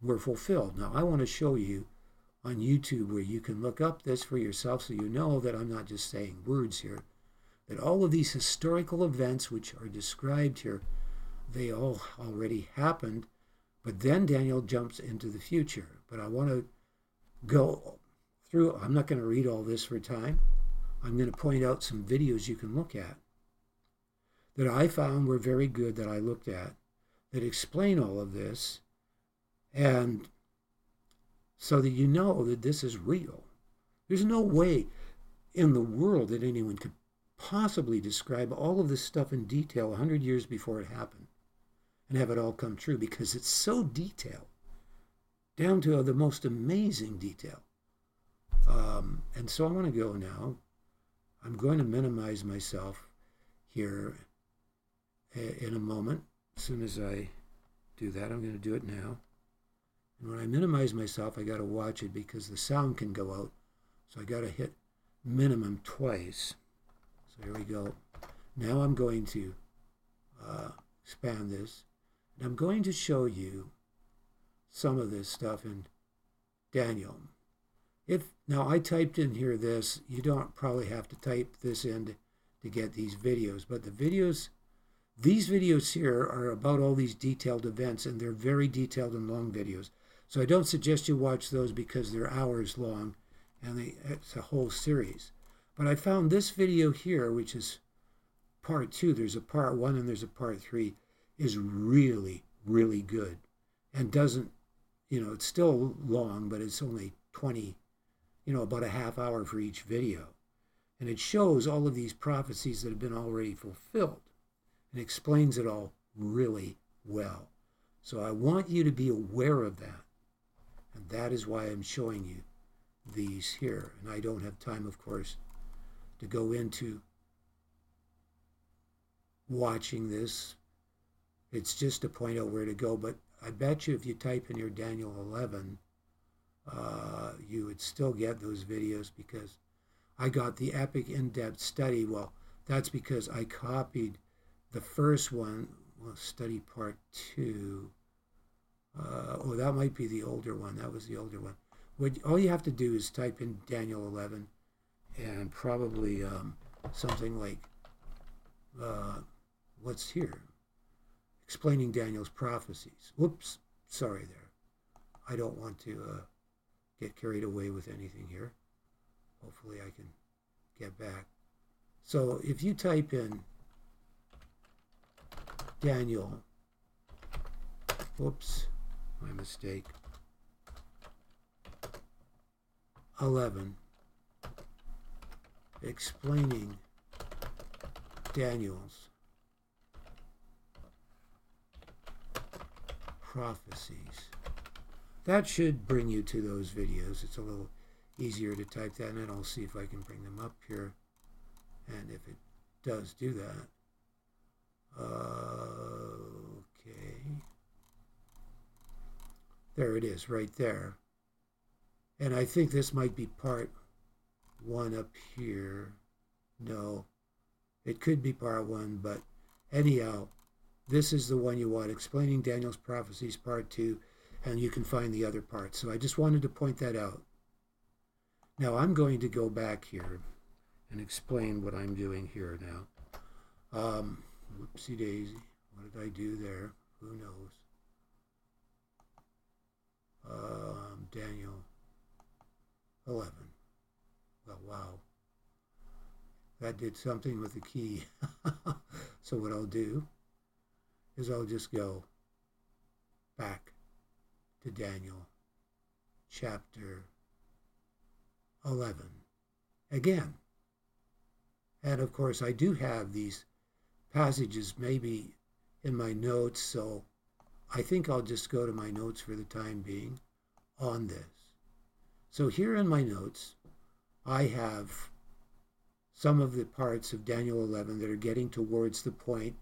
were fulfilled. Now, I want to show you on YouTube where you can look up this for yourself so you know that I'm not just saying words here, that all of these historical events which are described here, they all already happened. But then Daniel jumps into the future. But I want to go through, I'm not going to read all this for time. I'm going to point out some videos you can look at that I found were very good that I looked at that explain all of this. And so that you know that this is real. There's no way in the world that anyone could possibly describe all of this stuff in detail 100 years before it happened and have it all come true because it's so detailed, down to the most amazing detail. Um, and so I want to go now. I'm going to minimize myself here in a moment. As soon as I do that, I'm going to do it now. And when I minimize myself, I got to watch it because the sound can go out. So I got to hit minimum twice. So here we go. Now I'm going to uh, expand this. And I'm going to show you some of this stuff in Daniel. If Now I typed in here this. You don't probably have to type this in to, to get these videos. But the videos, these videos here are about all these detailed events. And they're very detailed and long videos. So I don't suggest you watch those because they're hours long and they, it's a whole series. But I found this video here, which is part two, there's a part one and there's a part three, is really, really good and doesn't, you know, it's still long, but it's only 20, you know, about a half hour for each video. And it shows all of these prophecies that have been already fulfilled and explains it all really well. So I want you to be aware of that. And that is why I'm showing you these here. And I don't have time, of course, to go into watching this. It's just to point out where to go. But I bet you if you type in your Daniel 11, uh, you would still get those videos because I got the epic in-depth study. Well, that's because I copied the first one, well, study part two. Uh, oh, that might be the older one. That was the older one. What all you have to do is type in Daniel 11, and probably um, something like uh, what's here, explaining Daniel's prophecies. Whoops, sorry there. I don't want to uh, get carried away with anything here. Hopefully I can get back. So if you type in Daniel, whoops, my mistake, 11, explaining Daniel's prophecies. That should bring you to those videos. It's a little easier to type that in. I'll see if I can bring them up here. And if it does do that, okay. There it is, right there. And I think this might be part one up here. No, it could be part one, but anyhow, this is the one you want, explaining Daniel's prophecies, part two, and you can find the other parts. So I just wanted to point that out. Now I'm going to go back here and explain what I'm doing here now. Um, whoopsie daisy, what did I do there? Who knows? Um, Daniel 11. Well, wow. That did something with the key. so what I'll do is I'll just go back to Daniel chapter 11 again. And of course, I do have these passages maybe in my notes, so I think I'll just go to my notes for the time being on this. So here in my notes, I have some of the parts of Daniel 11 that are getting towards the point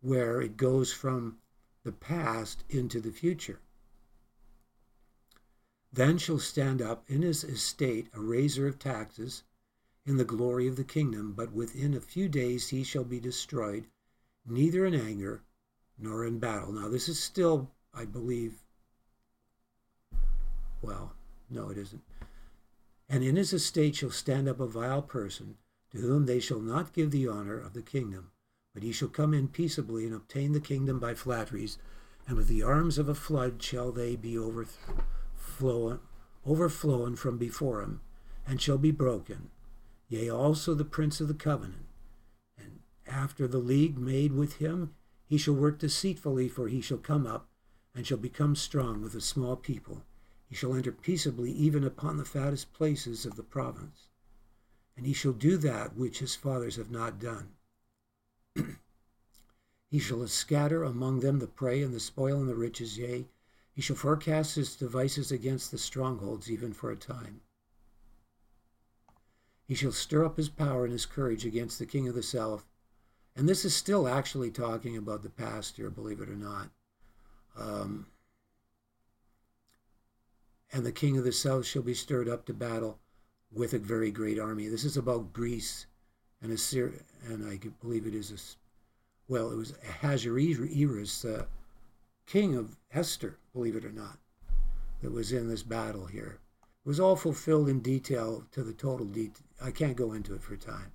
where it goes from the past into the future. Then shall stand up in his estate a raiser of taxes in the glory of the kingdom, but within a few days he shall be destroyed, neither in anger nor in battle. Now, this is still, I believe, well, no, it isn't. And in his estate shall stand up a vile person, to whom they shall not give the honor of the kingdom, but he shall come in peaceably and obtain the kingdom by flatteries, and with the arms of a flood shall they be overflown, overflown from before him, and shall be broken. Yea, also the prince of the covenant. And after the league made with him, he shall work deceitfully, for he shall come up, and shall become strong with a small people he shall enter peaceably even upon the fattest places of the province. And he shall do that which his fathers have not done. he shall scatter among them the prey and the spoil and the riches, yea, he shall forecast his devices against the strongholds even for a time. He shall stir up his power and his courage against the king of the south. And this is still actually talking about the past here, believe it or not. Um, and the king of the south shall be stirred up to battle with a very great army. This is about Greece and Assyria, and I believe it is a, well, it was Ahasuerus, the king of Esther, believe it or not, that was in this battle here. It was all fulfilled in detail to the total detail. I can't go into it for time.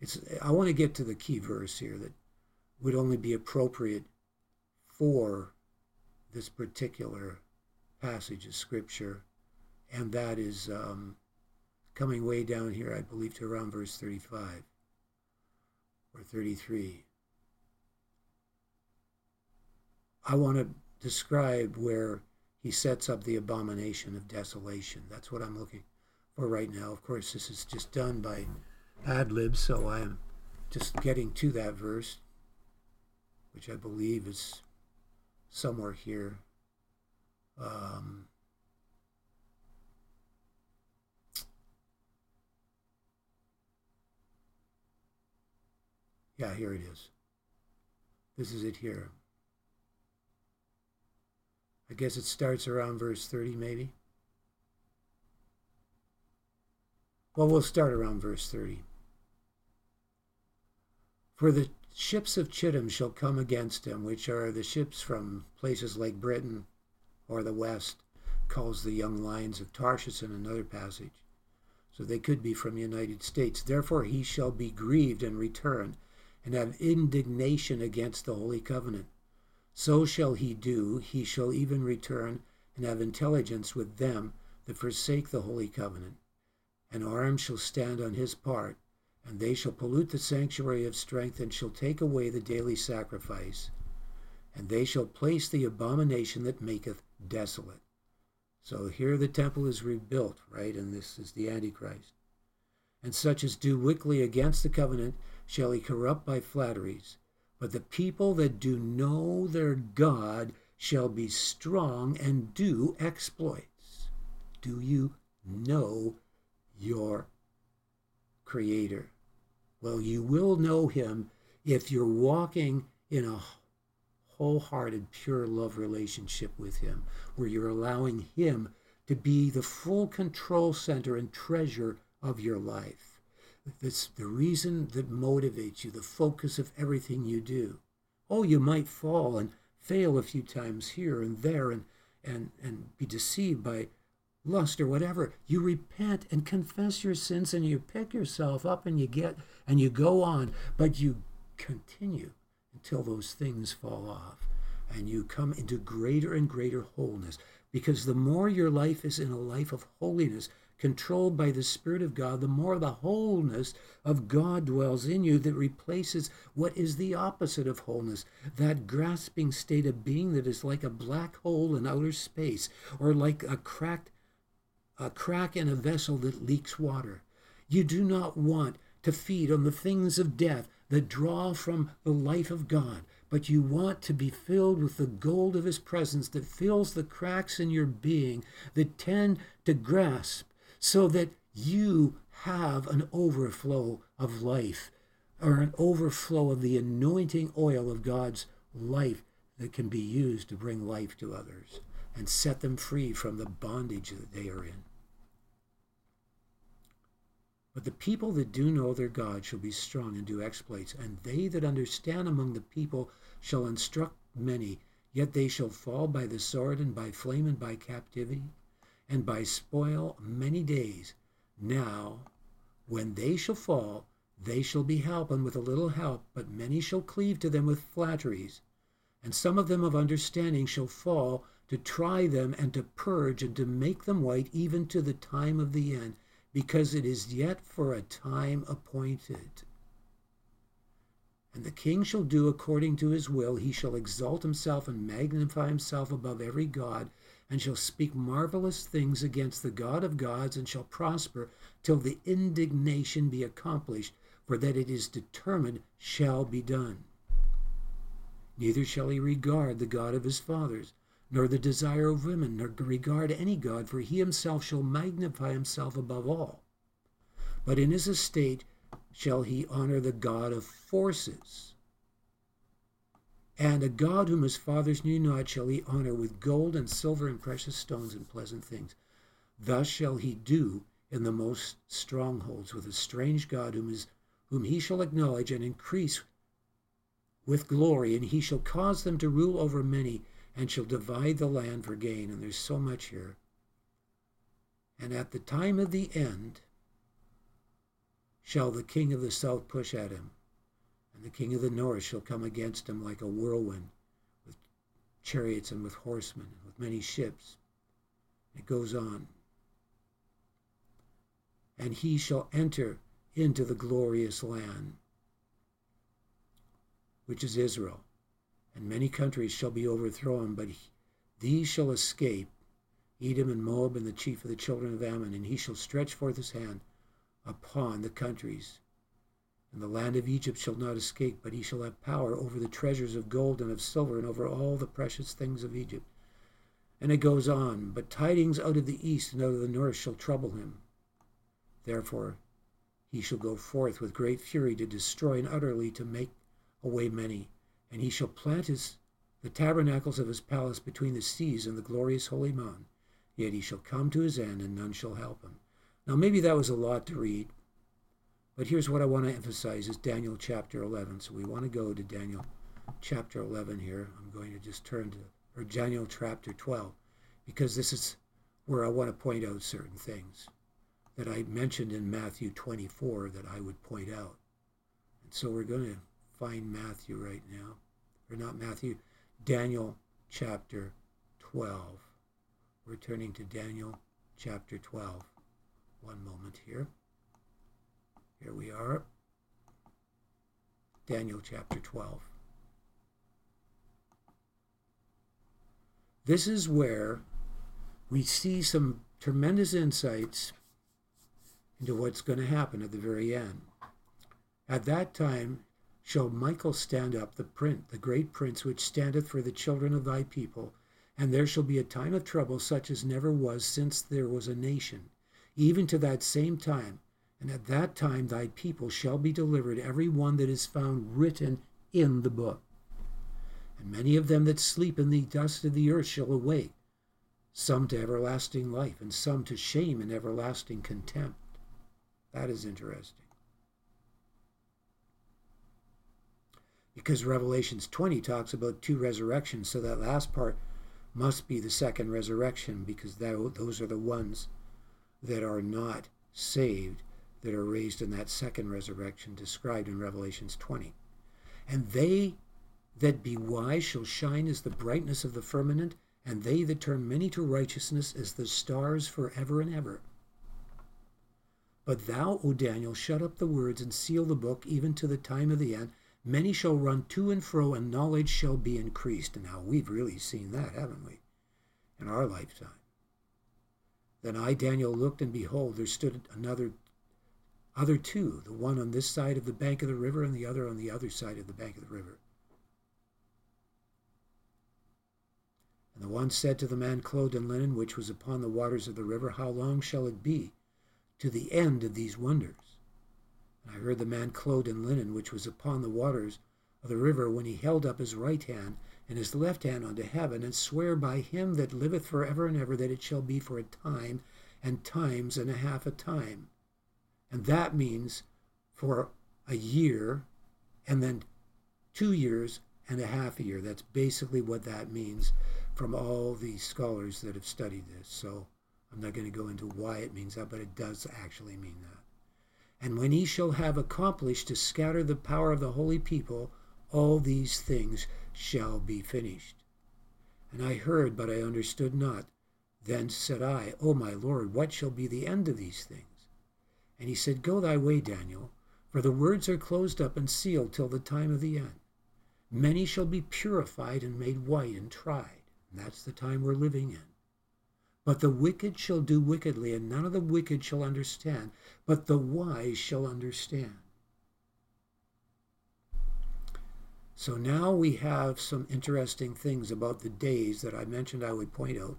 It's, I want to get to the key verse here that would only be appropriate for this particular passage of Scripture, and that is um, coming way down here, I believe, to around verse 35 or 33. I want to describe where he sets up the abomination of desolation. That's what I'm looking for right now. Of course, this is just done by ad lib, so I am just getting to that verse, which I believe is somewhere here. Um, yeah, here it is. This is it here. I guess it starts around verse 30, maybe. Well, we'll start around verse 30. For the ships of Chittim shall come against him, which are the ships from places like Britain, or the West calls the young lions of Tarshish in another passage. So they could be from the United States. Therefore he shall be grieved and return, and have indignation against the holy covenant. So shall he do. He shall even return and have intelligence with them that forsake the holy covenant. An arm shall stand on his part, and they shall pollute the sanctuary of strength, and shall take away the daily sacrifice. And they shall place the abomination that maketh desolate. So here the temple is rebuilt, right? And this is the Antichrist. And such as do wickedly against the covenant shall he corrupt by flatteries. But the people that do know their God shall be strong and do exploits. Do you know your Creator? Well, you will know Him if you're walking in a wholehearted, pure love relationship with Him, where you're allowing Him to be the full control center and treasure of your life. That's the reason that motivates you, the focus of everything you do. Oh, you might fall and fail a few times here and there and, and, and be deceived by lust or whatever. You repent and confess your sins and you pick yourself up and you get and you go on, but you continue until those things fall off and you come into greater and greater wholeness. Because the more your life is in a life of holiness, controlled by the Spirit of God, the more the wholeness of God dwells in you that replaces what is the opposite of wholeness, that grasping state of being that is like a black hole in outer space, or like a cracked a crack in a vessel that leaks water. You do not want to feed on the things of death that draw from the life of God, but you want to be filled with the gold of His presence that fills the cracks in your being that tend to grasp so that you have an overflow of life or an overflow of the anointing oil of God's life that can be used to bring life to others and set them free from the bondage that they are in. But the people that do know their God shall be strong and do exploits, and they that understand among the people shall instruct many, yet they shall fall by the sword and by flame and by captivity and by spoil many days. Now, when they shall fall, they shall be helped, with a little help, but many shall cleave to them with flatteries. And some of them of understanding shall fall to try them and to purge and to make them white even to the time of the end because it is yet for a time appointed. And the king shall do according to his will. He shall exalt himself and magnify himself above every God, and shall speak marvelous things against the God of gods, and shall prosper till the indignation be accomplished, for that it is determined shall be done. Neither shall he regard the God of his fathers, nor the desire of women, nor regard any God, for he himself shall magnify himself above all. But in his estate shall he honor the God of forces. And a God whom his fathers knew not shall he honor with gold and silver and precious stones and pleasant things. Thus shall he do in the most strongholds with a strange God whom, is, whom he shall acknowledge and increase with glory, and he shall cause them to rule over many and shall divide the land for gain. And there's so much here. And at the time of the end shall the king of the south push at him, and the king of the north shall come against him like a whirlwind, with chariots and with horsemen, and with many ships. It goes on. And he shall enter into the glorious land, which is Israel and many countries shall be overthrown, but these shall escape Edom and Moab and the chief of the children of Ammon, and he shall stretch forth his hand upon the countries. And the land of Egypt shall not escape, but he shall have power over the treasures of gold and of silver and over all the precious things of Egypt. And it goes on, but tidings out of the east and out of the north shall trouble him. Therefore he shall go forth with great fury to destroy and utterly to make away many and he shall plant his the tabernacles of his palace between the seas and the glorious holy mountain. Yet he shall come to his end, and none shall help him. Now, maybe that was a lot to read, but here's what I want to emphasize is Daniel chapter 11. So we want to go to Daniel chapter 11 here. I'm going to just turn to, or Daniel chapter 12, because this is where I want to point out certain things that I mentioned in Matthew 24 that I would point out. And so we're going to find Matthew right now. Or not Matthew, Daniel chapter 12. We're turning to Daniel chapter 12. One moment here. Here we are. Daniel chapter 12. This is where we see some tremendous insights into what's going to happen at the very end. At that time shall Michael stand up, the prince, the great prince which standeth for the children of thy people, and there shall be a time of trouble such as never was since there was a nation, even to that same time. And at that time thy people shall be delivered, every one that is found written in the book. And many of them that sleep in the dust of the earth shall awake, some to everlasting life, and some to shame and everlasting contempt. That is interesting. Because Revelations 20 talks about two resurrections, so that last part must be the second resurrection, because those are the ones that are not saved that are raised in that second resurrection described in Revelations 20. And they that be wise shall shine as the brightness of the firmament, and they that turn many to righteousness as the stars for ever and ever. But thou, O Daniel, shut up the words and seal the book even to the time of the end. Many shall run to and fro, and knowledge shall be increased. And now we've really seen that, haven't we, in our lifetime? Then I, Daniel, looked, and behold, there stood another other two, the one on this side of the bank of the river and the other on the other side of the bank of the river. And the one said to the man clothed in linen, which was upon the waters of the river, How long shall it be to the end of these wonders? I heard the man clothed in linen, which was upon the waters of the river, when he held up his right hand and his left hand unto heaven, and swear by him that liveth for ever and ever that it shall be for a time and times and a half a time and that means for a year and then two years and a half a year. That's basically what that means from all the scholars that have studied this. So I'm not going to go into why it means that, but it does actually mean that. And when he shall have accomplished to scatter the power of the holy people, all these things shall be finished. And I heard, but I understood not. Then said I, O my Lord, what shall be the end of these things? And he said, Go thy way, Daniel, for the words are closed up and sealed till the time of the end. Many shall be purified and made white and tried. And that's the time we're living in. But the wicked shall do wickedly, and none of the wicked shall understand, but the wise shall understand. So now we have some interesting things about the days that I mentioned I would point out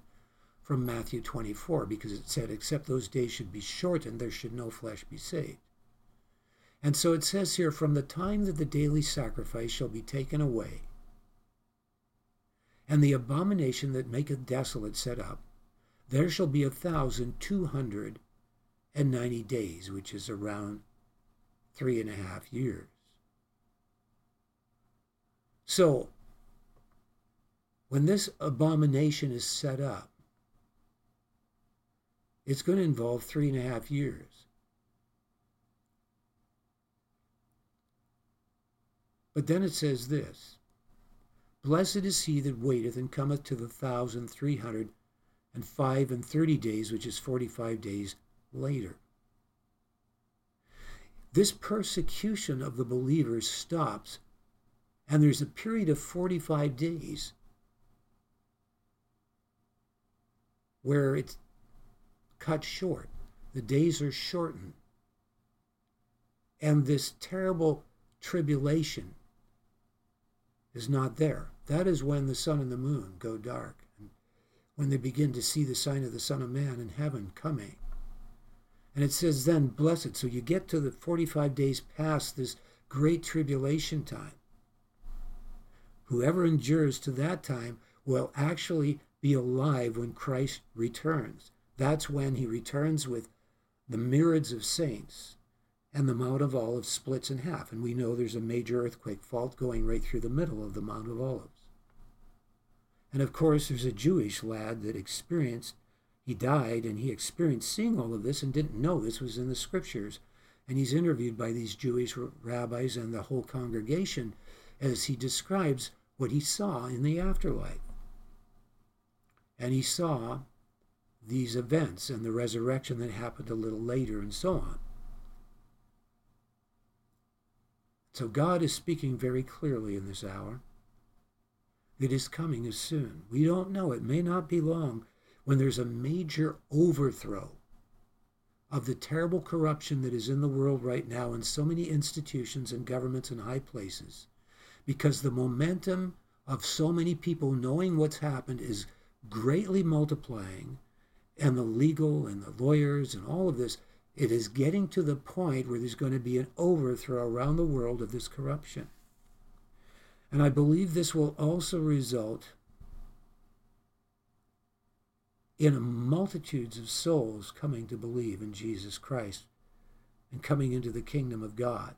from Matthew 24 because it said, Except those days should be shortened, there should no flesh be saved. And so it says here, From the time that the daily sacrifice shall be taken away, and the abomination that maketh desolate set up, there shall be a thousand two hundred and ninety days, which is around three and a half years. So, when this abomination is set up, it's going to involve three and a half years. But then it says this Blessed is he that waiteth and cometh to the thousand three hundred and five and thirty days, which is forty five days later. This persecution of the believers stops, and there's a period of 45 days where it's cut short. The days are shortened. And this terrible tribulation is not there. That is when the sun and the moon go dark, when they begin to see the sign of the Son of Man in heaven coming. And it says, then, blessed. So you get to the 45 days past this great tribulation time. Whoever endures to that time will actually be alive when Christ returns. That's when he returns with the myriads of saints and the Mount of Olives splits in half. And we know there's a major earthquake fault going right through the middle of the Mount of Olives. And of course, there's a Jewish lad that experienced, he died and he experienced seeing all of this and didn't know this was in the scriptures. And he's interviewed by these Jewish rabbis and the whole congregation as he describes what he saw in the afterlife. And he saw these events and the resurrection that happened a little later and so on. So God is speaking very clearly in this hour that his coming is soon. We don't know. It may not be long when there's a major overthrow of the terrible corruption that is in the world right now in so many institutions and governments and high places because the momentum of so many people knowing what's happened is greatly multiplying and the legal and the lawyers and all of this it is getting to the point where there's going to be an overthrow around the world of this corruption and i believe this will also result in multitudes of souls coming to believe in Jesus Christ and coming into the kingdom of God.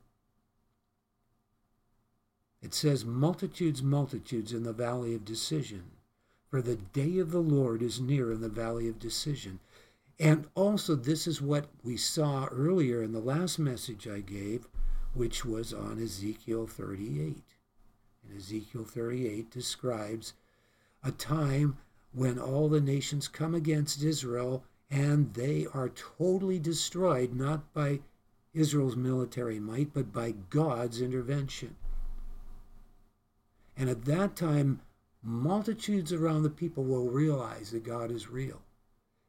It says, multitudes, multitudes in the valley of decision, for the day of the Lord is near in the valley of decision. And also, this is what we saw earlier in the last message I gave, which was on Ezekiel 38. And Ezekiel 38 describes a time when all the nations come against Israel and they are totally destroyed, not by Israel's military might, but by God's intervention. And at that time, multitudes around the people will realize that God is real,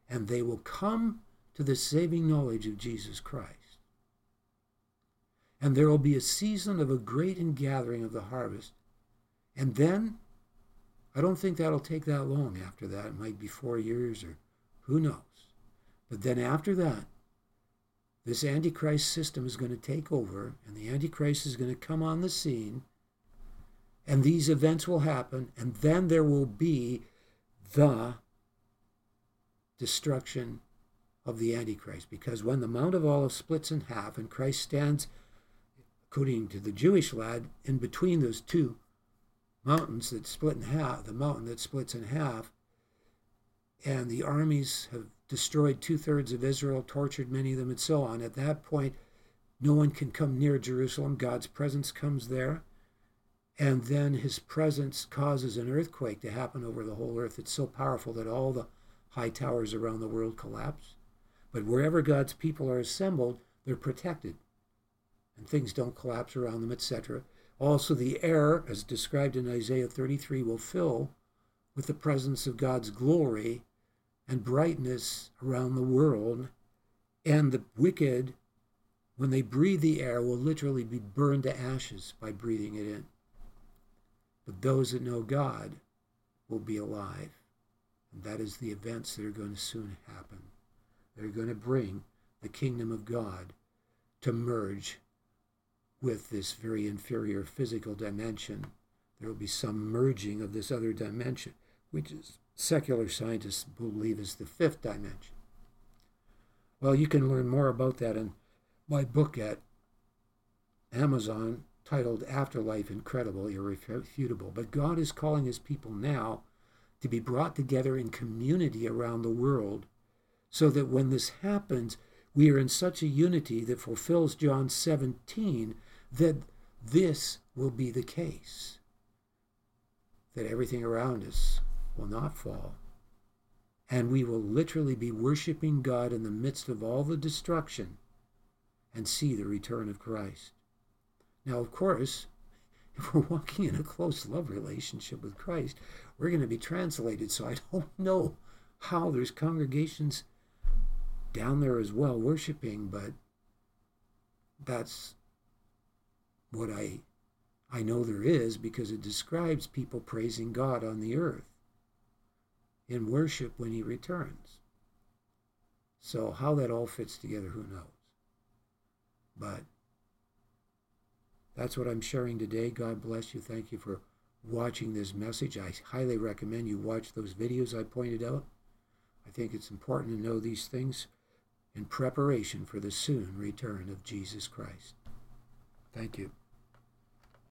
and they will come to the saving knowledge of Jesus Christ. And there will be a season of a great ingathering of the harvest. And then I don't think that'll take that long after that. It might be four years or who knows. But then after that, this Antichrist system is going to take over, and the Antichrist is going to come on the scene, and these events will happen, and then there will be the destruction of the Antichrist. Because when the Mount of Olives splits in half and Christ stands, according to the Jewish lad, in between those two mountains that split in half, the mountain that splits in half, and the armies have destroyed two thirds of Israel, tortured many of them, and so on. At that point, no one can come near Jerusalem. God's presence comes there. And then his presence causes an earthquake to happen over the whole earth. It's so powerful that all the high towers around the world collapse. But wherever God's people are assembled, they're protected. And things don't collapse around them, etc. Also, the air, as described in Isaiah 33, will fill with the presence of God's glory and brightness around the world. And the wicked, when they breathe the air, will literally be burned to ashes by breathing it in. But those that know God will be alive. And that is the events that are going to soon happen. They're going to bring the kingdom of God to merge with this very inferior physical dimension. There will be some merging of this other dimension, which is secular scientists believe is the fifth dimension. Well, you can learn more about that in my book at Amazon titled Afterlife Incredible, Irrefutable. But God is calling his people now to be brought together in community around the world so that when this happens, we are in such a unity that fulfills John 17 that this will be the case. That everything around us will not fall. And we will literally be worshiping God in the midst of all the destruction and see the return of Christ. Now, of course, if we're walking in a close love relationship with Christ, we're going to be translated. So I don't know how there's congregations down there as well worshiping, but that's what I I know there is because it describes people praising God on the earth in worship when he returns. So how that all fits together, who knows? But that's what I'm sharing today. God bless you. Thank you for watching this message. I highly recommend you watch those videos I pointed out. I think it's important to know these things in preparation for the soon return of Jesus Christ. Thank you.